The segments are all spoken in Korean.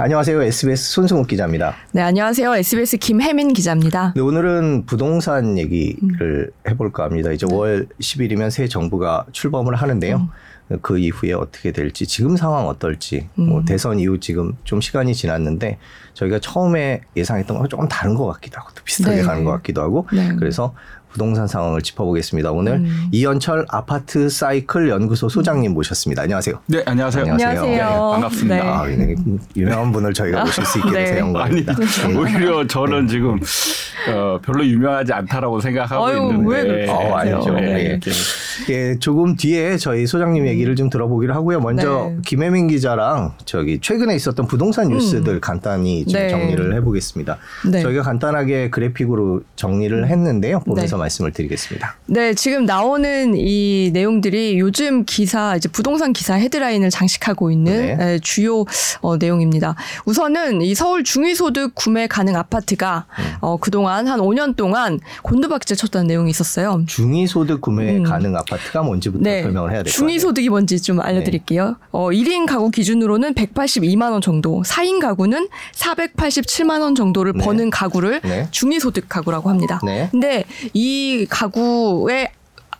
안녕하세요. SBS 손승욱 기자입니다. 네, 안녕하세요. SBS 김혜민 기자입니다. 네, 오늘은 부동산 얘기를 음. 해볼까 합니다. 이제 네. 5월 10일이면 새 정부가 출범을 하는데요. 음. 그 이후에 어떻게 될지 지금 상황 어떨지 뭐 음. 뭐 대선 이후 지금 좀 시간이 지났는데 저희가 처음에 예상했던 거랑 조금 다른 것 같기도 하고 또 비슷하게 네. 가는 것 같기도 하고 네. 그래서 부동산 상황을 짚어보겠습니다. 오늘 음. 이연철 아파트 사이클 연구소 소장님 모셨습니다. 안녕하세요. 네, 안녕하세요. 안녕하세요. 네, 반갑습니다. 네. 아, 유명한 분을 저희가 모실 수 있게 네. 돼서 영광입니다. 아니, 오히려 저는 네. 지금 어, 별로 유명하지 않다라고 생각하고 아유, 있는데. 왜 어, 아니죠. 네. 예, 조금 뒤에 저희 소장님 얘기를 좀 들어보기로 하고요. 먼저 김혜민 기자랑 저기 최근에 있었던 부동산 뉴스들 음. 간단히 좀 정리를 해보겠습니다. 저희가 간단하게 그래픽으로 정리를 했는데요. 보면서 말씀을 드리겠습니다. 네, 지금 나오는 이 내용들이 요즘 기사 이제 부동산 기사 헤드라인을 장식하고 있는 네. 주요 어, 내용입니다. 우선은 이 서울 중위소득 구매 가능 아파트가 음. 어, 그동안 한 5년 동안 곤두박질 쳤다는 내용이 있었어요. 중위소득 구매 음. 가능 아파트가 뭔지부터 네. 설명을 해야 될것 같아요. 중위소득이 뭔지 좀 알려드릴게요. 네. 어, 1인 가구 기준으로는 182만 원 정도, 4인 가구는 487만 원 정도를 네. 버는 가구를 네. 중위소득 가구라고 합니다. 네. 근데 이 가구의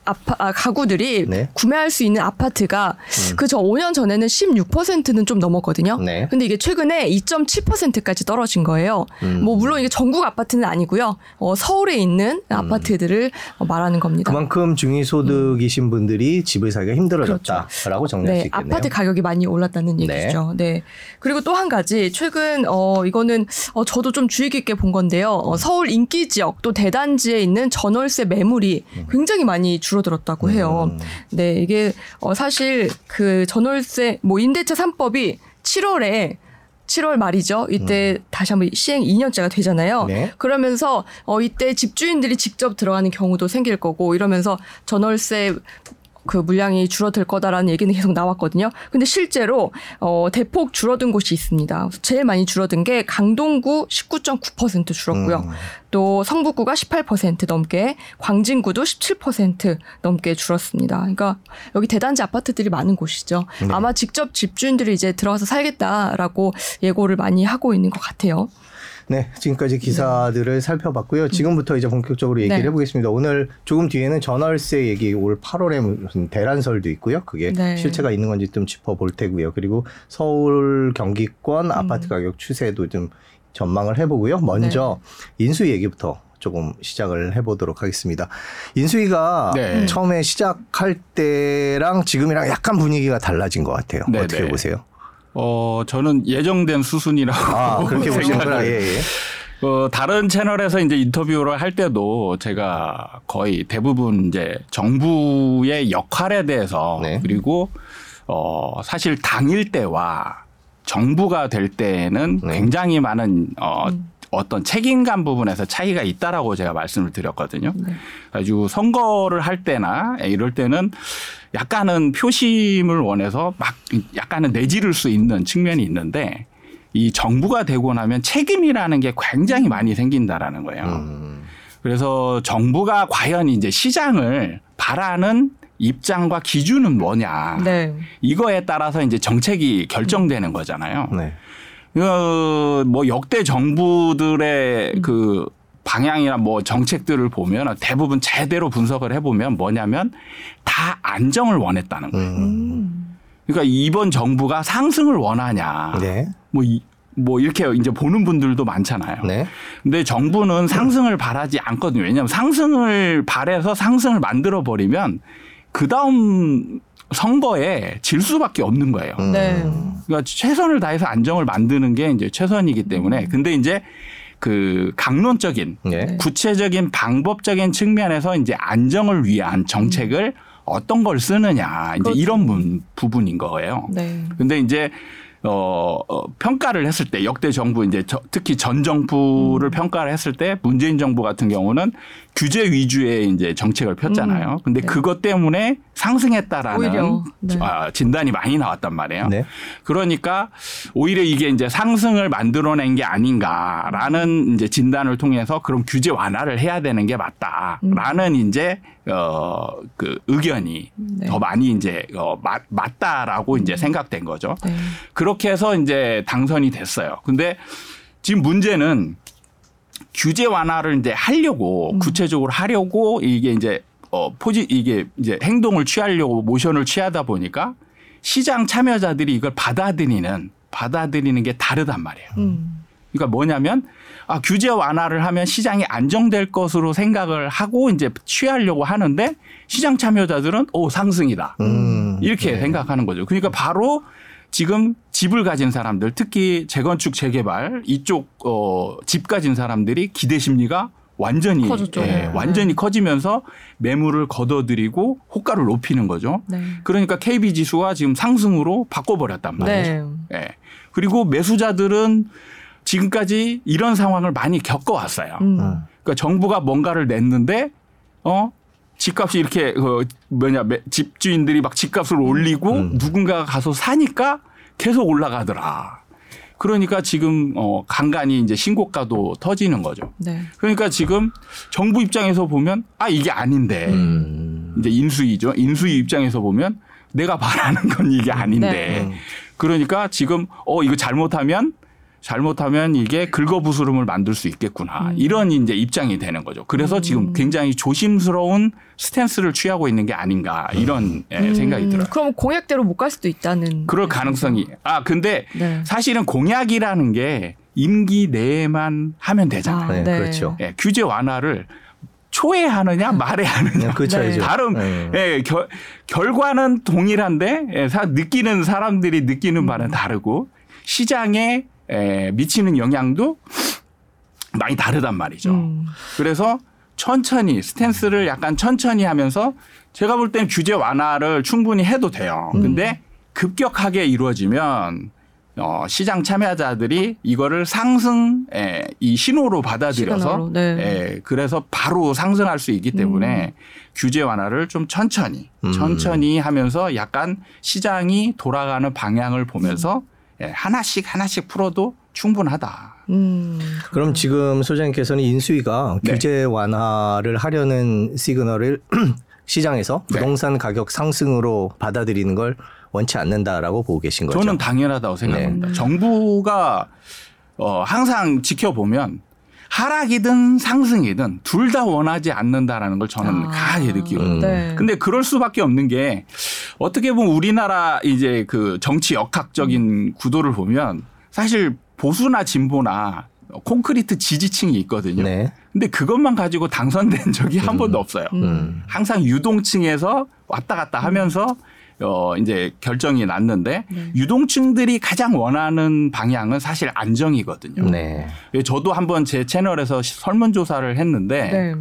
아파, 아, 가구들이 네. 구매할 수 있는 아파트가 음. 그저 5년 전에는 16%는 좀 넘었거든요. 네. 근데 이게 최근에 2.7%까지 떨어진 거예요. 음. 뭐 물론 이게 전국 아파트는 아니고요. 어, 서울에 있는 음. 아파트들을 어, 말하는 겁니다. 그만큼 중위소득이신 분들이 집을 사기가 힘들어졌다라고 그렇죠. 정리할 네, 수 있겠네요. 아파트 가격이 많이 올랐다는 네. 얘기죠. 네. 그리고 또 한 가지 최근 어 이거는 어 저도 좀 주의 깊게 본 건데요. 어, 서울 인기 지역 또 대단지에 있는 전월세 매물이 음. 굉장히 많이 줄어 줄어들었다고 해요. 음. 네, 이게 어 사실 그 전월세 뭐 임대차 3법이 7월에 7월 말이죠. 이때 음. 다시 한번 시행 2년째가 되잖아요. 네. 그러면서 어 이때 집주인들이 직접 들어가는 경우도 생길 거고 이러면서 전월세 그 물량이 줄어들 거다라는 얘기는 계속 나왔거든요. 근데 실제로 어 대폭 줄어든 곳이 있습니다. 제일 많이 줄어든 게 강동구 19.9% 줄었고요. 음. 또 성북구가 18% 넘게, 광진구도 17% 넘게 줄었습니다. 그러니까 여기 대단지 아파트들이 많은 곳이죠. 네. 아마 직접 집주인들이 이제 들어가서 살겠다라고 예고를 많이 하고 있는 것 같아요. 네, 지금까지 기사들을 네. 살펴봤고요. 지금부터 이제 본격적으로 얘기를 네. 해보겠습니다. 오늘 조금 뒤에는 전월세 얘기 올 8월에 무슨 대란설도 있고요. 그게 네. 실체가 있는 건지 좀 짚어볼 테고요. 그리고 서울 경기권 음. 아파트 가격 추세도 좀 전망을 해보고요. 먼저 네. 인수 얘기부터 조금 시작을 해보도록 하겠습니다. 인수위가 네. 처음에 시작할 때랑 지금이랑 약간 분위기가 달라진 것 같아요. 네, 어떻게 네. 보세요? 어, 저는 예정된 수순이라고 아, 그렇게 생각을 예, 예. 어, 다른 채널에서 이제 인터뷰를 할 때도 제가 거의 대부분 이제 정부의 역할에 대해서 네. 그리고 어, 사실 당일 때와 정부가 될 때는 네. 굉장히 많은 어, 음. 어떤 책임감 부분에서 차이가 있다라고 제가 말씀을 드렸거든요. 네. 아주 선거를 할 때나 이럴 때는 약간은 표심을 원해서 막 약간은 내지를 수 있는 측면이 있는데 이 정부가 되고 나면 책임이라는 게 굉장히 많이 생긴다라는 거예요. 음. 그래서 정부가 과연 이제 시장을 바라는 입장과 기준은 뭐냐. 네. 이거에 따라서 이제 정책이 결정되는 거잖아요. 네. 어, 뭐 역대 정부들의 음. 그 방향이나 뭐 정책들을 보면 대부분 제대로 분석을 해보면 뭐냐면 다 안정을 원했다는 거예요. 음. 그러니까 이번 정부가 상승을 원하냐. 네. 뭐, 이, 뭐 이렇게 이제 보는 분들도 많잖아요. 네. 근데 정부는 상승을 바라지 않거든요. 왜냐하면 상승을 바래서 상승을 만들어 버리면 그 다음 선거에 질 수밖에 없는 거예요. 음. 네. 그러니까 최선을 다해서 안정을 만드는 게 이제 최선이기 때문에 근데 이제 그 강론적인 네. 구체적인 방법적인 측면에서 이제 안정을 위한 정책을 어떤 걸 쓰느냐 이제 그렇죠. 이런 부분인 거예요. 네. 근데 이제 어, 어, 평가를 했을 때 역대 정부 이제 저, 특히 전 정부를 음. 평가를 했을 때 문재인 정부 같은 경우는 규제 위주의 이제 정책을 폈잖아요. 음. 근데 네. 그것 때문에 상승했다라는 네. 아, 진단이 많이 나왔단 말이에요. 네. 그러니까 오히려 이게 이제 상승을 만들어낸 게 아닌가라는 이제 진단을 통해서 그럼 규제 완화를 해야 되는 게 맞다라는 음. 이제 어, 그 의견이 네. 더 많이 이제 어, 맞, 맞다라고 이제 음. 생각된 거죠. 네. 그렇게 해서 이제 당선이 됐어요. 근데 지금 문제는 규제 완화를 이제 하려고 음. 구체적으로 하려고 이게 이제 어 포지 이게 이제 행동을 취하려고 모션을 취하다 보니까 시장 참여자들이 이걸 받아들이는 받아들이는 게 다르단 말이에요. 음. 그러니까 뭐냐면 아 규제 완화를 하면 시장이 안정될 것으로 생각을 하고 이제 취하려고 하는데 시장 참여자들은 오 상승이다 음. 이렇게 네. 생각하는 거죠. 그러니까 바로 지금 집을 가진 사람들 특히 재건축 재개발 이쪽 어, 집 가진 사람들이 기대 심리가 완전히 예, 네. 완전히 커지면서 매물을 걷어들이고 호가를 높이는 거죠. 네. 그러니까 KB 지수가 지금 상승으로 바꿔버렸단 말이죠. 네. 예. 그리고 매수자들은 지금까지 이런 상황을 많이 겪어왔어요. 음. 그러니까 정부가 뭔가를 냈는데 어 집값이 이렇게 그 뭐냐 집주인들이 막 집값을 올리고 음. 누군가가 가서 사니까 계속 올라가더라. 그러니까 지금 어 간간히 이제 신고가도 터지는 거죠. 네. 그러니까 지금 정부 입장에서 보면 아 이게 아닌데 음. 이제 인수위죠. 인수위 입장에서 보면 내가 바라는 건 이게 아닌데 네. 그러니까 지금 어 이거 잘못하면 잘못하면 이게 긁어부스름을 만들 수 있겠구나. 음. 이런 이제 입장이 되는 거죠. 그래서 음. 지금 굉장히 조심스러운 스탠스를 취하고 있는 게 아닌가 이런 예, 음. 생각이 들어요. 그럼 공약대로 못 갈 수도 있다는. 그럴 가능성이. 아 근데 네. 사실은 공약이라는 게 임기 내에만 하면 되잖아요. 아, 네. 네. 그렇죠. 예, 규제 완화를 초에 하느냐 말에 하느냐 그렇죠, 네. 다른 네. 예, 결, 결과는 동일한데 예, 사, 느끼는 사람들이 느끼는 바는 음. 다르고 시장에 에, 미치는 영향도 많이 다르단 말이죠. 음. 그래서 천천히 스탠스를 약간 천천히 하면서 제가 볼 때는 규제 완화를 충분히 해도 돼요. 음. 근데 급격하게 이루어지면 어, 시장 참여자들이 이거를 상승 에, 이 신호로 받아들여서 네. 에, 그래서 바로 상승할 수 있기 때문에 음. 규제 완화를 좀 천천히 음. 천천히 하면서 약간 시장이 돌아가는 방향을 보면서 음. 예, 하나씩 하나씩 풀어도 충분하다. 음, 그럼 지금 소장님께서는 인수위가 네. 규제 완화를 하려는 시그널을 시장에서 네. 부동산 네. 가격 상승으로 받아들이는 걸 원치 않는다라고 보고 계신 거죠? 저는 당연하다고 생각합니다. 네. 정부가 어, 항상 지켜보면 하락이든 상승이든 둘 다 원하지 않는다라는 걸 저는 아. 강하게 느끼거든요. 음. 네. 근데 그럴 수밖에 없는 게 어떻게 보면 우리나라 이제 그 정치 역학적인 구도를 보면 사실 보수나 진보나 콘크리트 지지층이 있거든요. 네. 근데 그것만 가지고 당선된 적이 한 음. 번도 없어요. 음. 항상 유동층에서 왔다 갔다 하면서 어 이제 결정이 났는데 네. 유동층들이 가장 원하는 방향은 사실 안정이거든요. 네. 예, 저도 한번 제 채널에서 설문 조사를 했는데 네.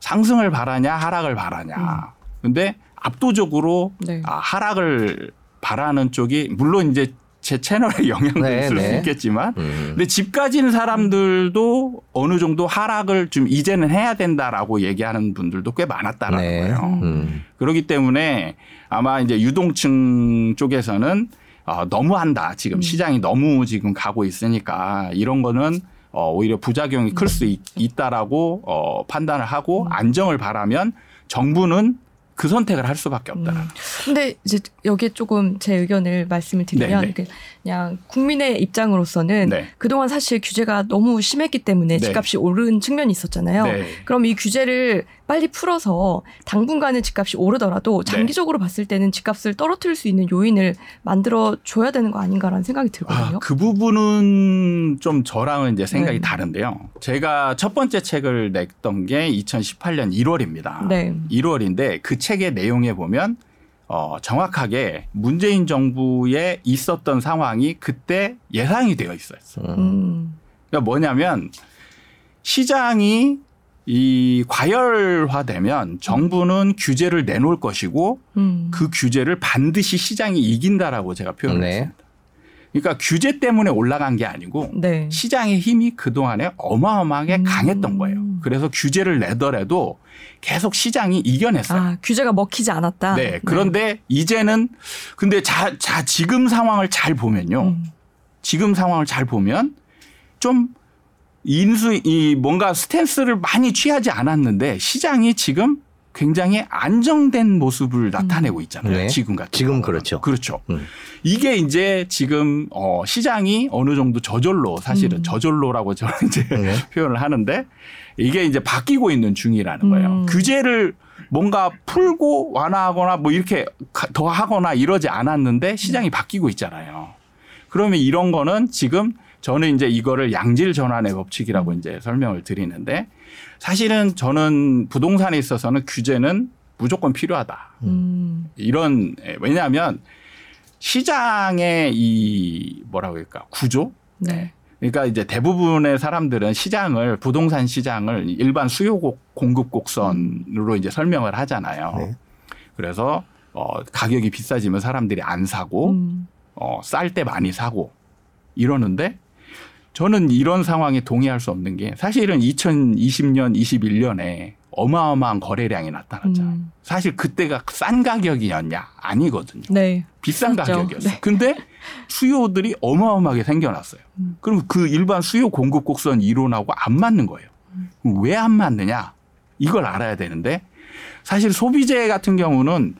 상승을 바라냐 하락을 바라냐. 음. 근데 압도적으로 네. 아, 하락을 바라는 쪽이 물론 이제 제 채널에 영향도 네, 있을 네. 수 있겠지만 음. 근데 집 가진 사람들도 어느 정도 하락을 좀 이제는 해야 된다라고 얘기하는 분들도 꽤 많았다라는 네. 거예요. 음. 그렇기 때문에 아마 이제 유동층 쪽에서는 어, 너무한다. 지금 음. 시장이 너무 지금 가고 있으니까 이런 거는 어, 오히려 부작용이 클 수 있다라고 어, 판단을 하고 음. 안정을 바라면 정부는 그 선택을 할 수밖에 없다. 음. 근데 이제 여기에 조금 제 의견을 말씀을 드리면 네네. 네. 그냥 국민의 입장으로서는 네. 그동안 사실 규제가 너무 심했기 때문에 네. 집값이 오른 측면이 있었잖아요. 네. 그럼 이 규제를 빨리 풀어서 당분간은 집값이 오르더라도 네. 장기적으로 봤을 때는 집값을 떨어뜨릴 수 있는 요인을 만들어 줘야 되는 거 아닌가라는 생각이 들거든요. 아, 그 부분은 좀 저랑은 이제 생각이 네. 다른데요. 제가 첫 번째 책을 냈던 게 2018년 1월입니다. 1월인데 그 책의 내용에 보면 어, 정확하게 문재인 정부에 있었던 상황이 그때 예상이 되어 있어요. 음. 그러니까 뭐냐면 시장이 이 과열화되면 정부는 규제를 내놓을 것이고 음. 그 규제를 반드시 시장이 이긴다라고 제가 표현을 네. 했습니다. 그러니까 규제 때문에 올라간 게 아니고 네. 시장의 힘이 그동안에 어마어마하게 음. 강했던 거예요. 그래서 규제를 내더라도 계속 시장이 이겨냈어요. 아, 규제가 먹히지 않았다. 네. 그런데 네. 이제는 근데 자, 자 지금 상황을 잘 보면요. 음. 지금 상황을 잘 보면 좀 인수 이 뭔가 스탠스를 많이 취하지 않았는데 시장이 지금 굉장히 안정된 모습을 나타내고 음. 있잖아요. 네. 지금 같은 지금 경우는. 그렇죠. 그렇죠. 음. 이게 이제 지금 어 시장이 어느 정도 저절로 사실은 음. 저절로라고 저는 이제 네. 표현을 하는데 이게 이제 바뀌고 있는 중이라는 거예요. 음. 규제를 뭔가 풀고 완화하거나 뭐 이렇게 더 하거나 이러지 않았는데 시장이 바뀌고 있잖아요. 그러면 이런 거는 지금 저는 이제 이거를 양질 전환의 법칙이라고 음. 이제 설명을 드리는데 사실은 저는 부동산에 있어서는 규제는 무조건 필요하다. 음. 이런 왜냐하면 시장의 이 뭐라고 할까 구조. 네. 그러니까 이제 대부분의 사람들은 시장을 부동산 시장을 일반 수요 공급 곡선으로 이제 설명을 하잖아요. 네. 그래서 어 가격이 비싸지면 사람들이 안 사고 음. 어쌀 때 많이 사고 이러는데 저는 이런 상황에 동의할 수 없는 게 사실은 2020년, 21년에 어마어마한 거래량이 나타났잖아요. 음. 사실 그때가 싼 가격이었냐? 아니거든요. 네. 비싼 그렇죠. 가격이었어요. 네. 근데 수요들이 어마어마하게 생겨났어요. 음. 그럼 그 일반 수요 공급 곡선 이론하고 안 맞는 거예요. 음. 왜안 맞느냐? 이걸 알아야 되는데 사실 소비재 같은 경우는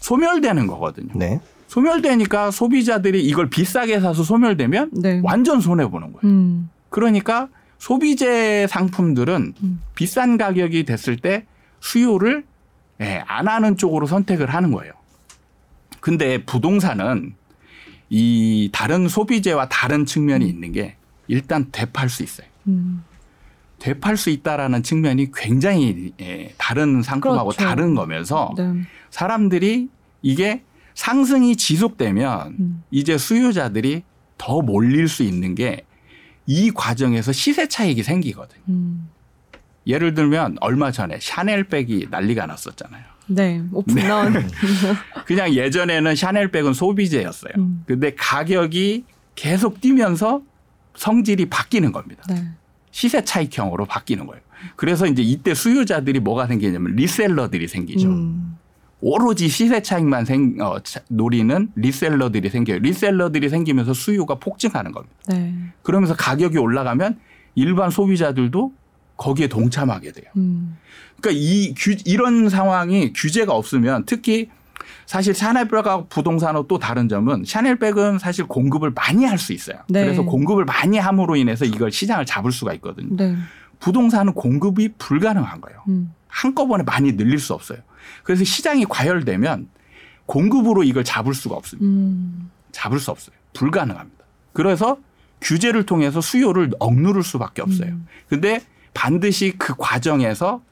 소멸되는 거거든요. 네. 소멸되니까 소비자들이 이걸 비싸게 사서 소멸되면 네. 완전 손해 보는 거예요. 음. 그러니까 소비재 상품들은 음. 비싼 가격이 됐을 때 수요를 예, 안 하는 쪽으로 선택을 하는 거예요. 근데 부동산은 이 다른 소비재와 다른 측면이 음. 있는 게 일단 되팔 수 있어요. 음. 되팔 수 있다라는 측면이 굉장히 예, 다른 상품하고 그렇죠. 다른 거면서 네. 사람들이 이게 상승이 지속되면 음. 이제 수요자들이 더 몰릴 수 있는 게 이 과정에서 시세 차익이 생기거든요. 음. 예를 들면 얼마 전에 샤넬백이 난리가 났었잖아요. 네, 오픈 네. 나온. 그냥 예전에는 샤넬백은 소비재였어요. 음. 근데 가격이 계속 뛰면서 성질이 바뀌는 겁니다. 네. 시세 차익형으로 바뀌는 거예요. 그래서 이제 이때 수요자들이 뭐가 생기냐면 리셀러들이 생기죠. 음. 오로지 시세 차익만 생, 어, 노리는 리셀러들이 생겨요. 리셀러들이 생기면서 수요가 폭증하는 겁니다. 네. 그러면서 가격이 올라가면 일반 소비자들도 거기에 동참하게 돼요. 음. 그러니까 이 규, 이런 상황이 규제가 없으면 특히 사실 샤넬백하고 부동산하고 또 다른 점은 샤넬백은 사실 공급을 많이 할 수 있어요. 네. 그래서 공급을 많이 함으로 인해서 이걸 시장을 잡을 수가 있거든요. 네. 부동산은 공급이 불가능한 거예요. 음. 한꺼번에 많이 늘릴 수 없어요. 그래서 시장이 과열되면 공급으로 이걸 잡을 수가 없습니다. 음. 잡을 수 없어요. 불가능합니다. 그래서 규제를 통해서 수요를 억누를 수밖에 없어요. 음. 근데 반드시 그 과정에서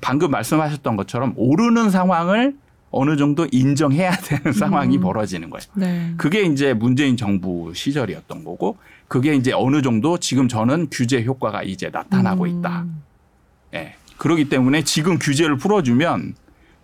방금 말씀하셨던 것처럼 오르는 상황을 어느 정도 인정해야 되는 상황이 음. 벌어지는 거예요. 네. 그게 이제 문재인 정부 시절이었던 거고 그게 이제 어느 정도 지금 저는 규제 효과가 이제 나타나고 음. 있다. 예. 네. 그렇기 때문에 지금 규제를 풀어주면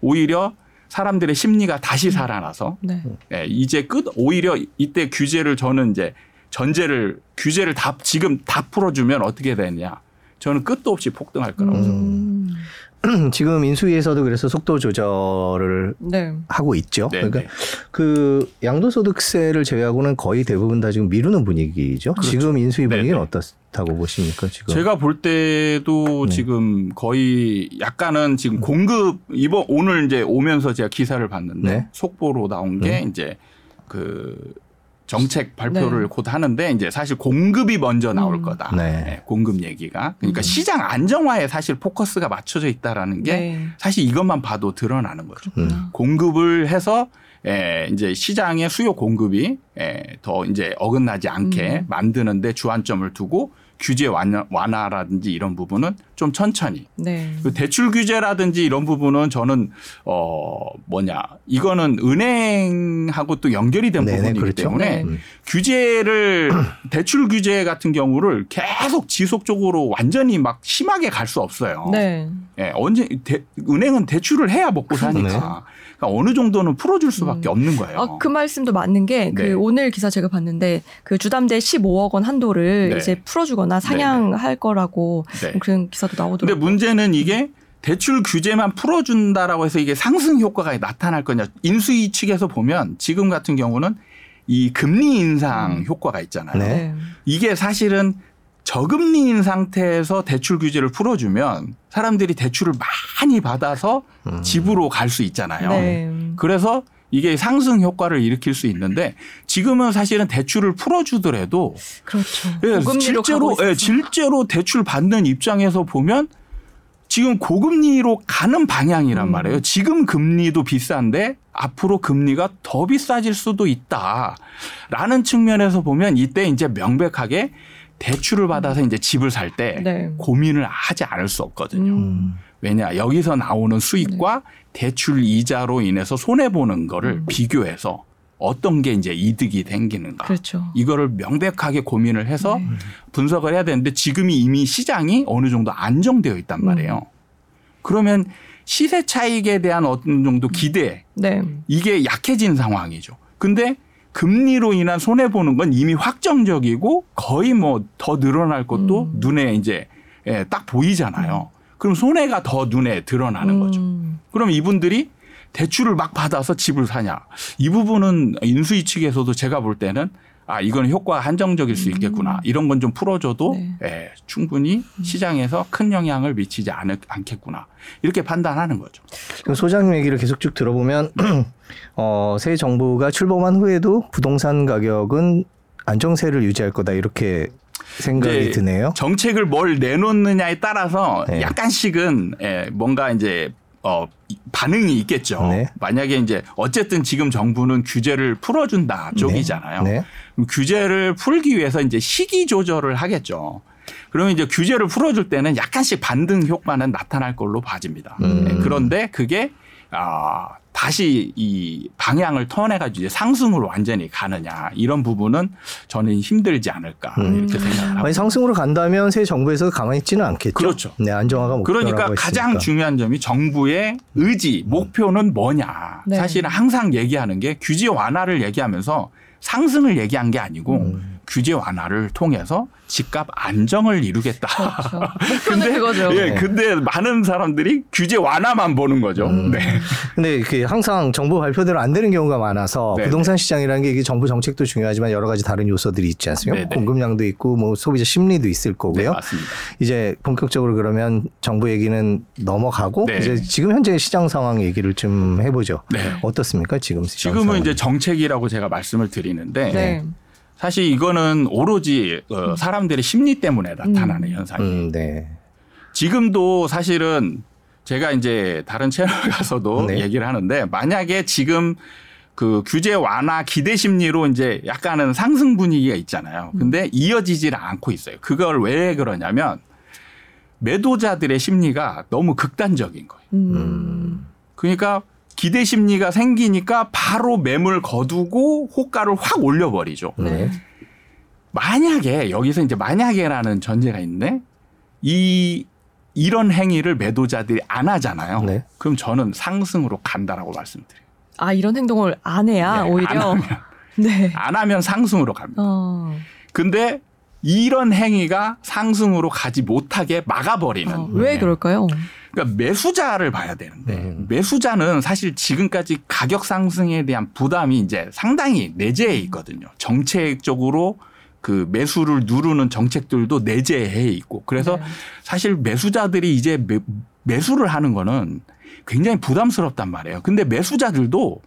오히려 사람들의 심리가 다시 음. 살아나서 네. 네, 이제 끝 오히려 이때 규제를 저는 이제 전제를 규제를 다 지금 다 풀어주면 어떻게 되느냐 저는 끝도 없이 폭등할 거라고 음. 지금 인수위에서도 그래서 속도 조절을 네. 하고 있죠. 네, 그러니까 네. 그 양도소득세를 제외하고는 거의 대부분 다 지금 미루는 분위기죠. 그렇죠. 지금 인수위 네, 분위기는 네. 어떻다고 보십니까? 지금 제가 볼 때도 네. 지금 거의 약간은 지금 공급 이번 오늘 이제 오면서 제가 기사를 봤는데 속보로 나온 게 이제 그 정책 발표를 네. 곧 하는데 이제 사실 공급이 먼저 나올 음. 거다. 네. 네. 공급 얘기가. 그러니까 음. 시장 안정화에 사실 포커스가 맞춰져 있다라는 게 네. 사실 이것만 봐도 드러나는 거죠. 음. 공급을 해서 에, 이제 시장의 수요 공급이 에, 더 이제 어긋나지 않게 음. 만드는데 주안점을 두고 규제 완화, 완화라든지 이런 부분은 좀 천천히. 네. 그 대출 규제라든지 이런 부분은 저는 어 뭐냐 이거는 은행하고 또 연결이 된 네네, 부분이기 그렇죠. 때문에 네. 음. 규제를 대출 규제 같은 경우를 계속 지속적으로 완전히 막 심하게 갈 수 없어요. 네. 예, 언제 대, 은행은 대출을 해야 먹고 사니까. 그러니까 어느 정도는 풀어줄 수밖에 음. 없는 거예요. 어, 그 말씀도 맞는 게그 네. 오늘 기사 제가 봤는데 그 주담대 15억 원 한도를 네. 이제 풀어주거나 상향할 네. 거라고 네. 그런 기사도 나오더라고요. 근데 문제는 이게 대출 규제만 풀어준다라고 해서 이게 상승 효과가 나타날 거냐. 인수위 측에서 보면 지금 같은 경우는 이 금리 인상 음. 효과가 있잖아요. 네. 이게 사실은 저금리인 상태에서 대출 규제를 풀어주면 사람들이 대출을 많이 받아서 음. 집으로 갈 수 있잖아요. 네. 그래서 이게 상승 효과를 일으킬 수 있는데 지금은 사실은 대출을 풀어주더라도 그렇죠. 예, 실제로 예, 실제로 대출 받는 입장에서 보면 지금 고금리로 가는 방향이란 음. 말이에요. 지금 금리도 비싼데 앞으로 금리가 더 비싸질 수도 있다라는 측면에서 보면 이때 이제 명백하게 대출을 받아서 이제 집을 살때 네. 고민을 하지 않을 수 없거든요. 음. 왜냐 여기서 나오는 수익과 네. 대출 이자로 인해서 손해 보는 거를 음. 비교해서 어떤 게 이제 이득이 생기는가. 그렇죠. 이거를 명백하게 고민을 해서 네. 분석을 해야 되는데 지금이 이미 시장이 어느 정도 안정되어 있단 말이에요. 음. 그러면 시세 차익에 대한 어느 정도 기대 네. 이게 약해진 상황이죠. 근데 금리로 인한 손해 보는 건 이미 확정적이고 거의 뭐 더 늘어날 것도 음. 눈에 이제 예, 딱 보이잖아요. 음. 그럼 손해가 더 눈에 드러나는 음. 거죠. 그럼 이분들이 대출을 막 받아서 집을 사냐. 이 부분은 인수위 측에서도 제가 볼 때는 아, 이건 효과가 한정적일 수 있겠구나. 음. 이런 건 좀 풀어줘도 네. 예, 충분히 음. 시장에서 큰 영향을 미치지 않, 않겠구나. 이렇게 판단하는 거죠. 그럼 소장님 얘기를 계속 쭉 들어보면 어, 새 정부가 출범한 후에도 부동산 가격은 안정세를 유지할 거다. 이렇게 생각이 드네요. 정책을 뭘 내놓느냐에 따라서 네. 약간씩은 예, 뭔가 이제 어, 반응이 있겠죠. 네. 만약에 이제 어쨌든 지금 정부는 규제를 풀어준다 쪽이잖아요. 네. 네. 규제를 풀기 위해서 이제 시기 조절을 하겠죠. 그러면 이제 규제를 풀어줄 때는 약간씩 반등 효과는 나타날 걸로 봐집니다. 음. 네. 그런데 그게 아, 다시 이 방향을 턴해가지고 이제 상승으로 완전히 가느냐 이런 부분은 저는 힘들지 않을까 음. 이렇게 생각합니다. 아니 상승으로 간다면 새 정부에서 가만히 있지는 않겠죠. 그렇죠. 네, 안정화가 목표라고 그러니까 가장 했으니까. 중요한 점이 정부의 의지, 목표는 뭐냐. 네. 사실은 항상 얘기하는 게 규제 완화를 얘기하면서 상승을 얘기한 게 아니고 음. 규제 완화를 통해서 집값 안정을 이루겠다. 그렇죠. 근데 그거죠. 예, 근데 많은 사람들이 규제 완화만 보는 거죠. 음. 네. 근데 그 항상 정부 발표대로 안 되는 경우가 많아서 네네. 부동산 시장이라는 게 이게 정부 정책도 중요하지만 여러 가지 다른 요소들이 있지 않습니까? 네네. 공급량도 있고 뭐 소비자 심리도 있을 거고요. 네, 맞습니다. 이제 본격적으로 그러면 정부 얘기는 넘어가고 네. 이제 지금 현재 시장 상황 얘기를 좀 해보죠. 네. 어떻습니까 지금 시장 지금은 상황. 이제 정책이라고 제가 말씀을 드리는데. 네. 사실 이거는 오로지 어, 음. 사람들의 심리 때문에 나타나는 음. 현상이에요. 음, 네. 지금도 사실은 제가 이제 다른 채널 가서도 네. 얘기를 하는데 만약에 지금 그 규제 완화 기대 심리로 이제 약간은 상승 분위기가 있잖아요. 음. 근데 이어지지를 않고 있어요. 그걸 왜 그러냐면 매도자들의 심리가 너무 극단적인 거예요. 음. 그러니까 기대 심리가 생기니까 바로 매물 거두고 호가를 확 올려버리죠. 네. 만약에 여기서 이제 만약에라는 전제가 있는데 이 이런 행위를 매도자들이 안 하잖아요. 네. 그럼 저는 상승으로 간다라고 말씀드려요. 아 이런 행동을 안 해야 네, 오히려 안 하면, 네. 안 하면 상승으로 갑니다. 어. 근데 이런 행위가 상승으로 가지 못하게 막아버리는. 어, 왜 네. 그럴까요? 그러니까 매수자를 봐야 되는데 음. 매수자는 사실 지금까지 가격 상승에 대한 부담이 이제 상당히 내재해 있거든요. 정책적으로 그 매수를 누르는 정책들도 내재해 있고 그래서 네. 사실 매수자들이 이제 매, 매수를 하는 거는 굉장히 부담스럽단 말이에요. 근데 매수자들도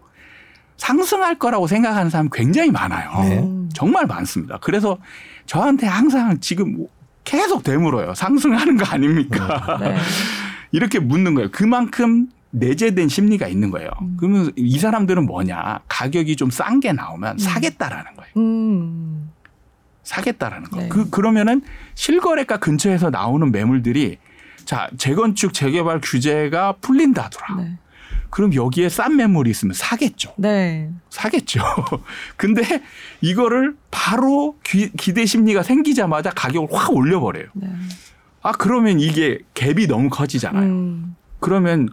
상승할 거라고 생각하는 사람 굉장히 많아요. 네. 정말 많습니다. 그래서 저한테 항상 지금 계속 되물어요. 상승하는 거 아닙니까? 네. 이렇게 묻는 거예요. 그만큼 내재된 심리가 있는 거예요. 음. 그러면 이 사람들은 뭐냐? 가격이 좀 싼 게 나오면 음. 사겠다라는 거예요. 음. 사겠다라는 거. 네. 그 그러면은 실거래가 근처에서 나오는 매물들이 자 재건축 재개발 규제가 풀린다더라. 네. 그럼 여기에 싼 매물이 있으면 사겠죠. 네. 사겠죠. 근데 이거를 바로 기, 대 심리가 생기자마자 가격을 확 올려버려요. 네. 아 그러면 이게 갭이 너무 커지잖아요. 음. 그러면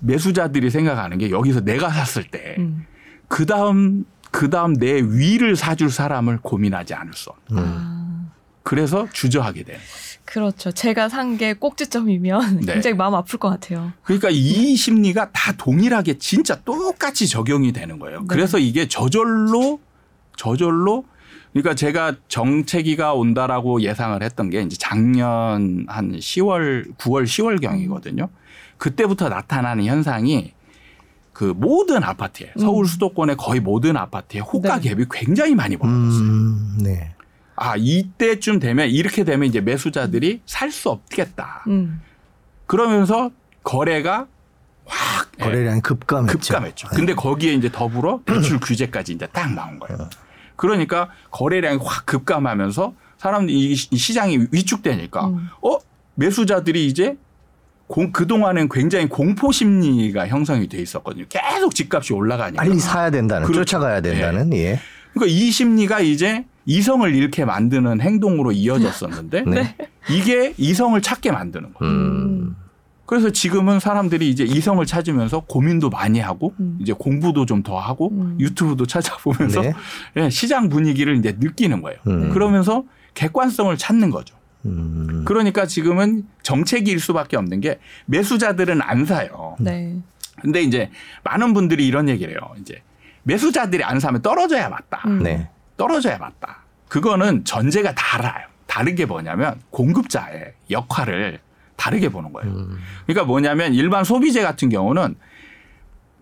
매수자들이 생각하는 게 여기서 내가 샀을 때 음. 그다음 그다음 내 위를 사줄 사람을 고민하지 않을 수 없다. 음. 그래서 주저하게 돼요. 그렇죠. 제가 산 게 꼭지점이면 네. 굉장히 마음 아플 것 같아요. 그러니까 이 심리가 다 동일하게 진짜 똑같이 적용이 되는 거예요. 네. 그래서 이게 저절로 저절로 그러니까 제가 정체기가 온다라고 예상을 했던 게 이제 작년 한 10월, 9월, 10월 경이거든요. 그때부터 나타나는 현상이 그 모든 아파트에 서울 음. 수도권의 거의 모든 아파트에 호가 네. 갭이 굉장히 많이 벌어졌어요. 음, 네. 아 이때쯤 되면 이렇게 되면 이제 매수자들이 살 수 없겠다. 음. 그러면서 거래가 확 예, 거래량이 급감했죠. 급감했죠. 네. 근데 거기에 이제 더불어 대출 규제까지 이제 딱 나온 거예요. 어. 그러니까 거래량이 확 급감하면서 사람들이 시장이 위축되니까 음. 어 매수자들이 이제 공, 그동안은 굉장히 공포 심리가 형성이 돼 있었거든요. 계속 집값이 올라가니까. 빨리 사야 된다는, 그렇죠. 쫓아가야 된다는, 예. 예. 그러니까 이 심리가 이제 이성을 잃게 만드는 행동으로 이어졌었는데 네. 이게 이성을 찾게 만드는 거예요. 음. 그래서 지금은 사람들이 이제 이성을 찾으면서 고민도 많이 하고 음. 이제 공부도 좀 더 하고 음. 유튜브도 찾아보면서 네. 예, 시장 분위기를 이제 느끼는 거예요. 음. 그러면서 객관성을 찾는 거죠. 음. 그러니까 지금은 정책일 수밖에 없는 게 매수자들은 안 사요. 네. 근데 이제 많은 분들이 이런 얘기를 해요. 이제 매수자들이 안 사면 떨어져야 맞다. 음. 네. 떨어져야 맞다. 그거는 전제가 달라요. 다른 게 뭐냐면 공급자의 역할을 다르게 보는 거예요. 음. 그러니까 뭐냐면 일반 소비재 같은 경우는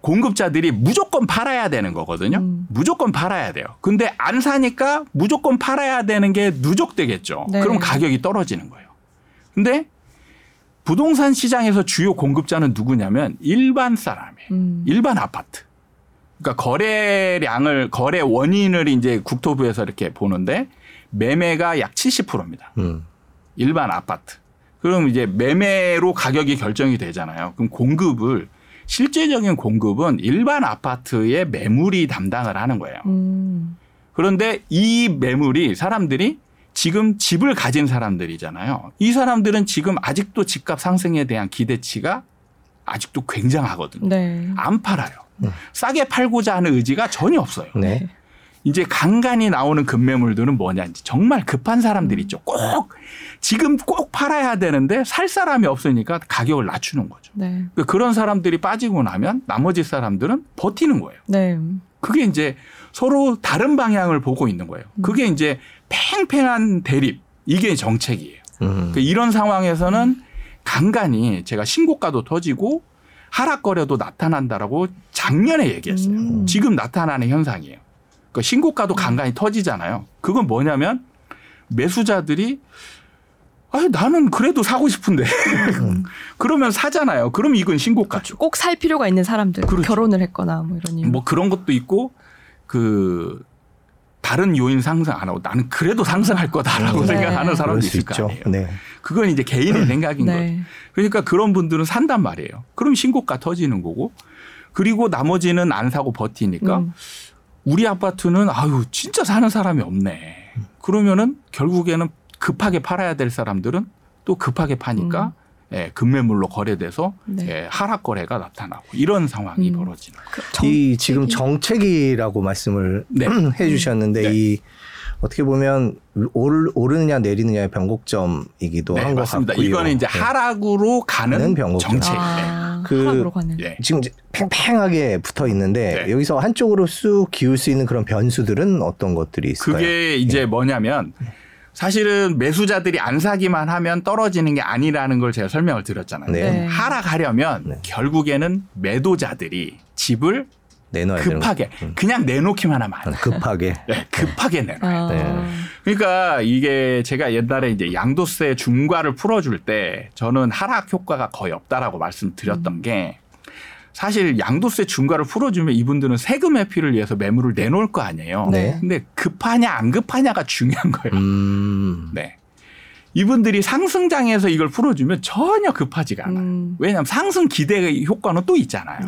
공급자들이 무조건 팔아야 되는 거거든요. 음. 무조건 팔아야 돼요. 근데 안 사니까 무조건 팔아야 되는 게 누적되겠죠. 네. 그럼 가격이 떨어지는 거예요. 근데 부동산 시장에서 주요 공급자는 누구냐면 일반 사람이에요. 음. 일반 아파트. 그러니까 거래량을 거래 원인을 이제 국토부에서 이렇게 보는데 매매가 약 70%입니다. 음. 일반 아파트. 그럼 이제 매매로 가격이 결정이 되잖아요. 그럼 공급을 실제적인 공급은 일반 아파트의 매물이 담당을 하는 거예요. 음. 그런데 이 매물이 사람들이 지금 집을 가진 사람들이잖아요. 이 사람들은 지금 아직도 집값 상승에 대한 기대치가 아직도 굉장하거든요. 네. 안 팔아요. 네. 싸게 팔고자 하는 의지가 전혀 없어요. 네. 이제 간간히 나오는 급매물들은 뭐냐. 이제 정말 급한 사람들 이 있죠. 꼭 지금 꼭 팔아야 되는데 살 사람이 없으니까 가격을 낮추는 거죠. 네. 그러니까 그런 사람들이 빠지고 나면 나머지 사람들은 버티는 거예요. 네. 그게 이제 서로 다른 방향을 보고 있는 거예요. 음. 그게 이제 팽팽한 대립 이게 정책이에요. 음. 그러니까 이런 상황에서는 간간히 제가 신고가도 터지고 하락거래도 나타난다라고 작년에 얘기했어요. 음. 지금 나타나는 현상이에요. 그러니까 신고가도 간간히 터지잖아요. 그건 뭐냐면 매수자들이 아 나는 그래도 사고 싶은데 음. 그러면 사잖아요. 그럼 이건 신고가죠. 꼭 살 필요가 있는 사람들 그렇죠. 결혼을 했거나 뭐 이런 이유. 뭐 그런 것도 있고 그 다른 요인 상승 안 하고 나는 그래도 상승할 거다라고 네. 생각하는 사람도 있을 거 아니에요. 네. 그건 이제 개인의 생각인 네. 거예요. 그러니까 그런 분들은 산단 말이에요. 그럼 신고가 터지는 거고 그리고 나머지는 안 사고 버티니까 음. 우리 아파트는 아유 진짜 사는 사람이 없네. 그러면은 결국에는 급하게 팔아야 될 사람들은 또 급하게 파니까 음. 예, 급매물로 거래돼서 네. 예, 하락 거래가 나타나고 이런 상황이 음. 벌어지는 그이 지금 정책이라고 말씀을 네. 해주셨는데 네. 이 어떻게 보면 오르, 오르느냐 내리느냐의 변곡점이기도 네, 한것 같고요. 이거는 이제 네. 하락으로 가는 변곡점. 정책. 아, 그 하락으로 가는. 네. 지금 팽팽하게 붙어 있는데 네. 여기서 한쪽으로 쑥 기울 수 있는 그런 변수들은 어떤 것들이 있을까요? 그게 이제 뭐냐면 사실은 매수자들이 안 사기만 하면 떨어지는 게 아니라는 걸 제가 설명을 드렸잖아요. 네. 하락하려면 네. 결국에는 매도자들이 집을 내놔야 급하게 음. 그냥 내놓기만 하면 안 돼요. 급하게. 네, 급하게 내놔야 돼요. 아. 네. 그러니까 이게 제가 옛날에 이제 양도세 중과를 풀어줄 때 저는 하락 효과가 거의 없다라고 말씀드렸던 음. 게 사실 양도세 중과를 풀어주면 이분들은 세금 회피를 위해서 매물을 내놓을 거 아니에요. 네. 근데 급하냐 안 급하냐가 중요한 거예요. 음. 네. 이분들이 상승장에서 이걸 풀어주면 전혀 급하지가 않아요. 음. 왜냐하면 상승 기대 효과는 또 있잖아요.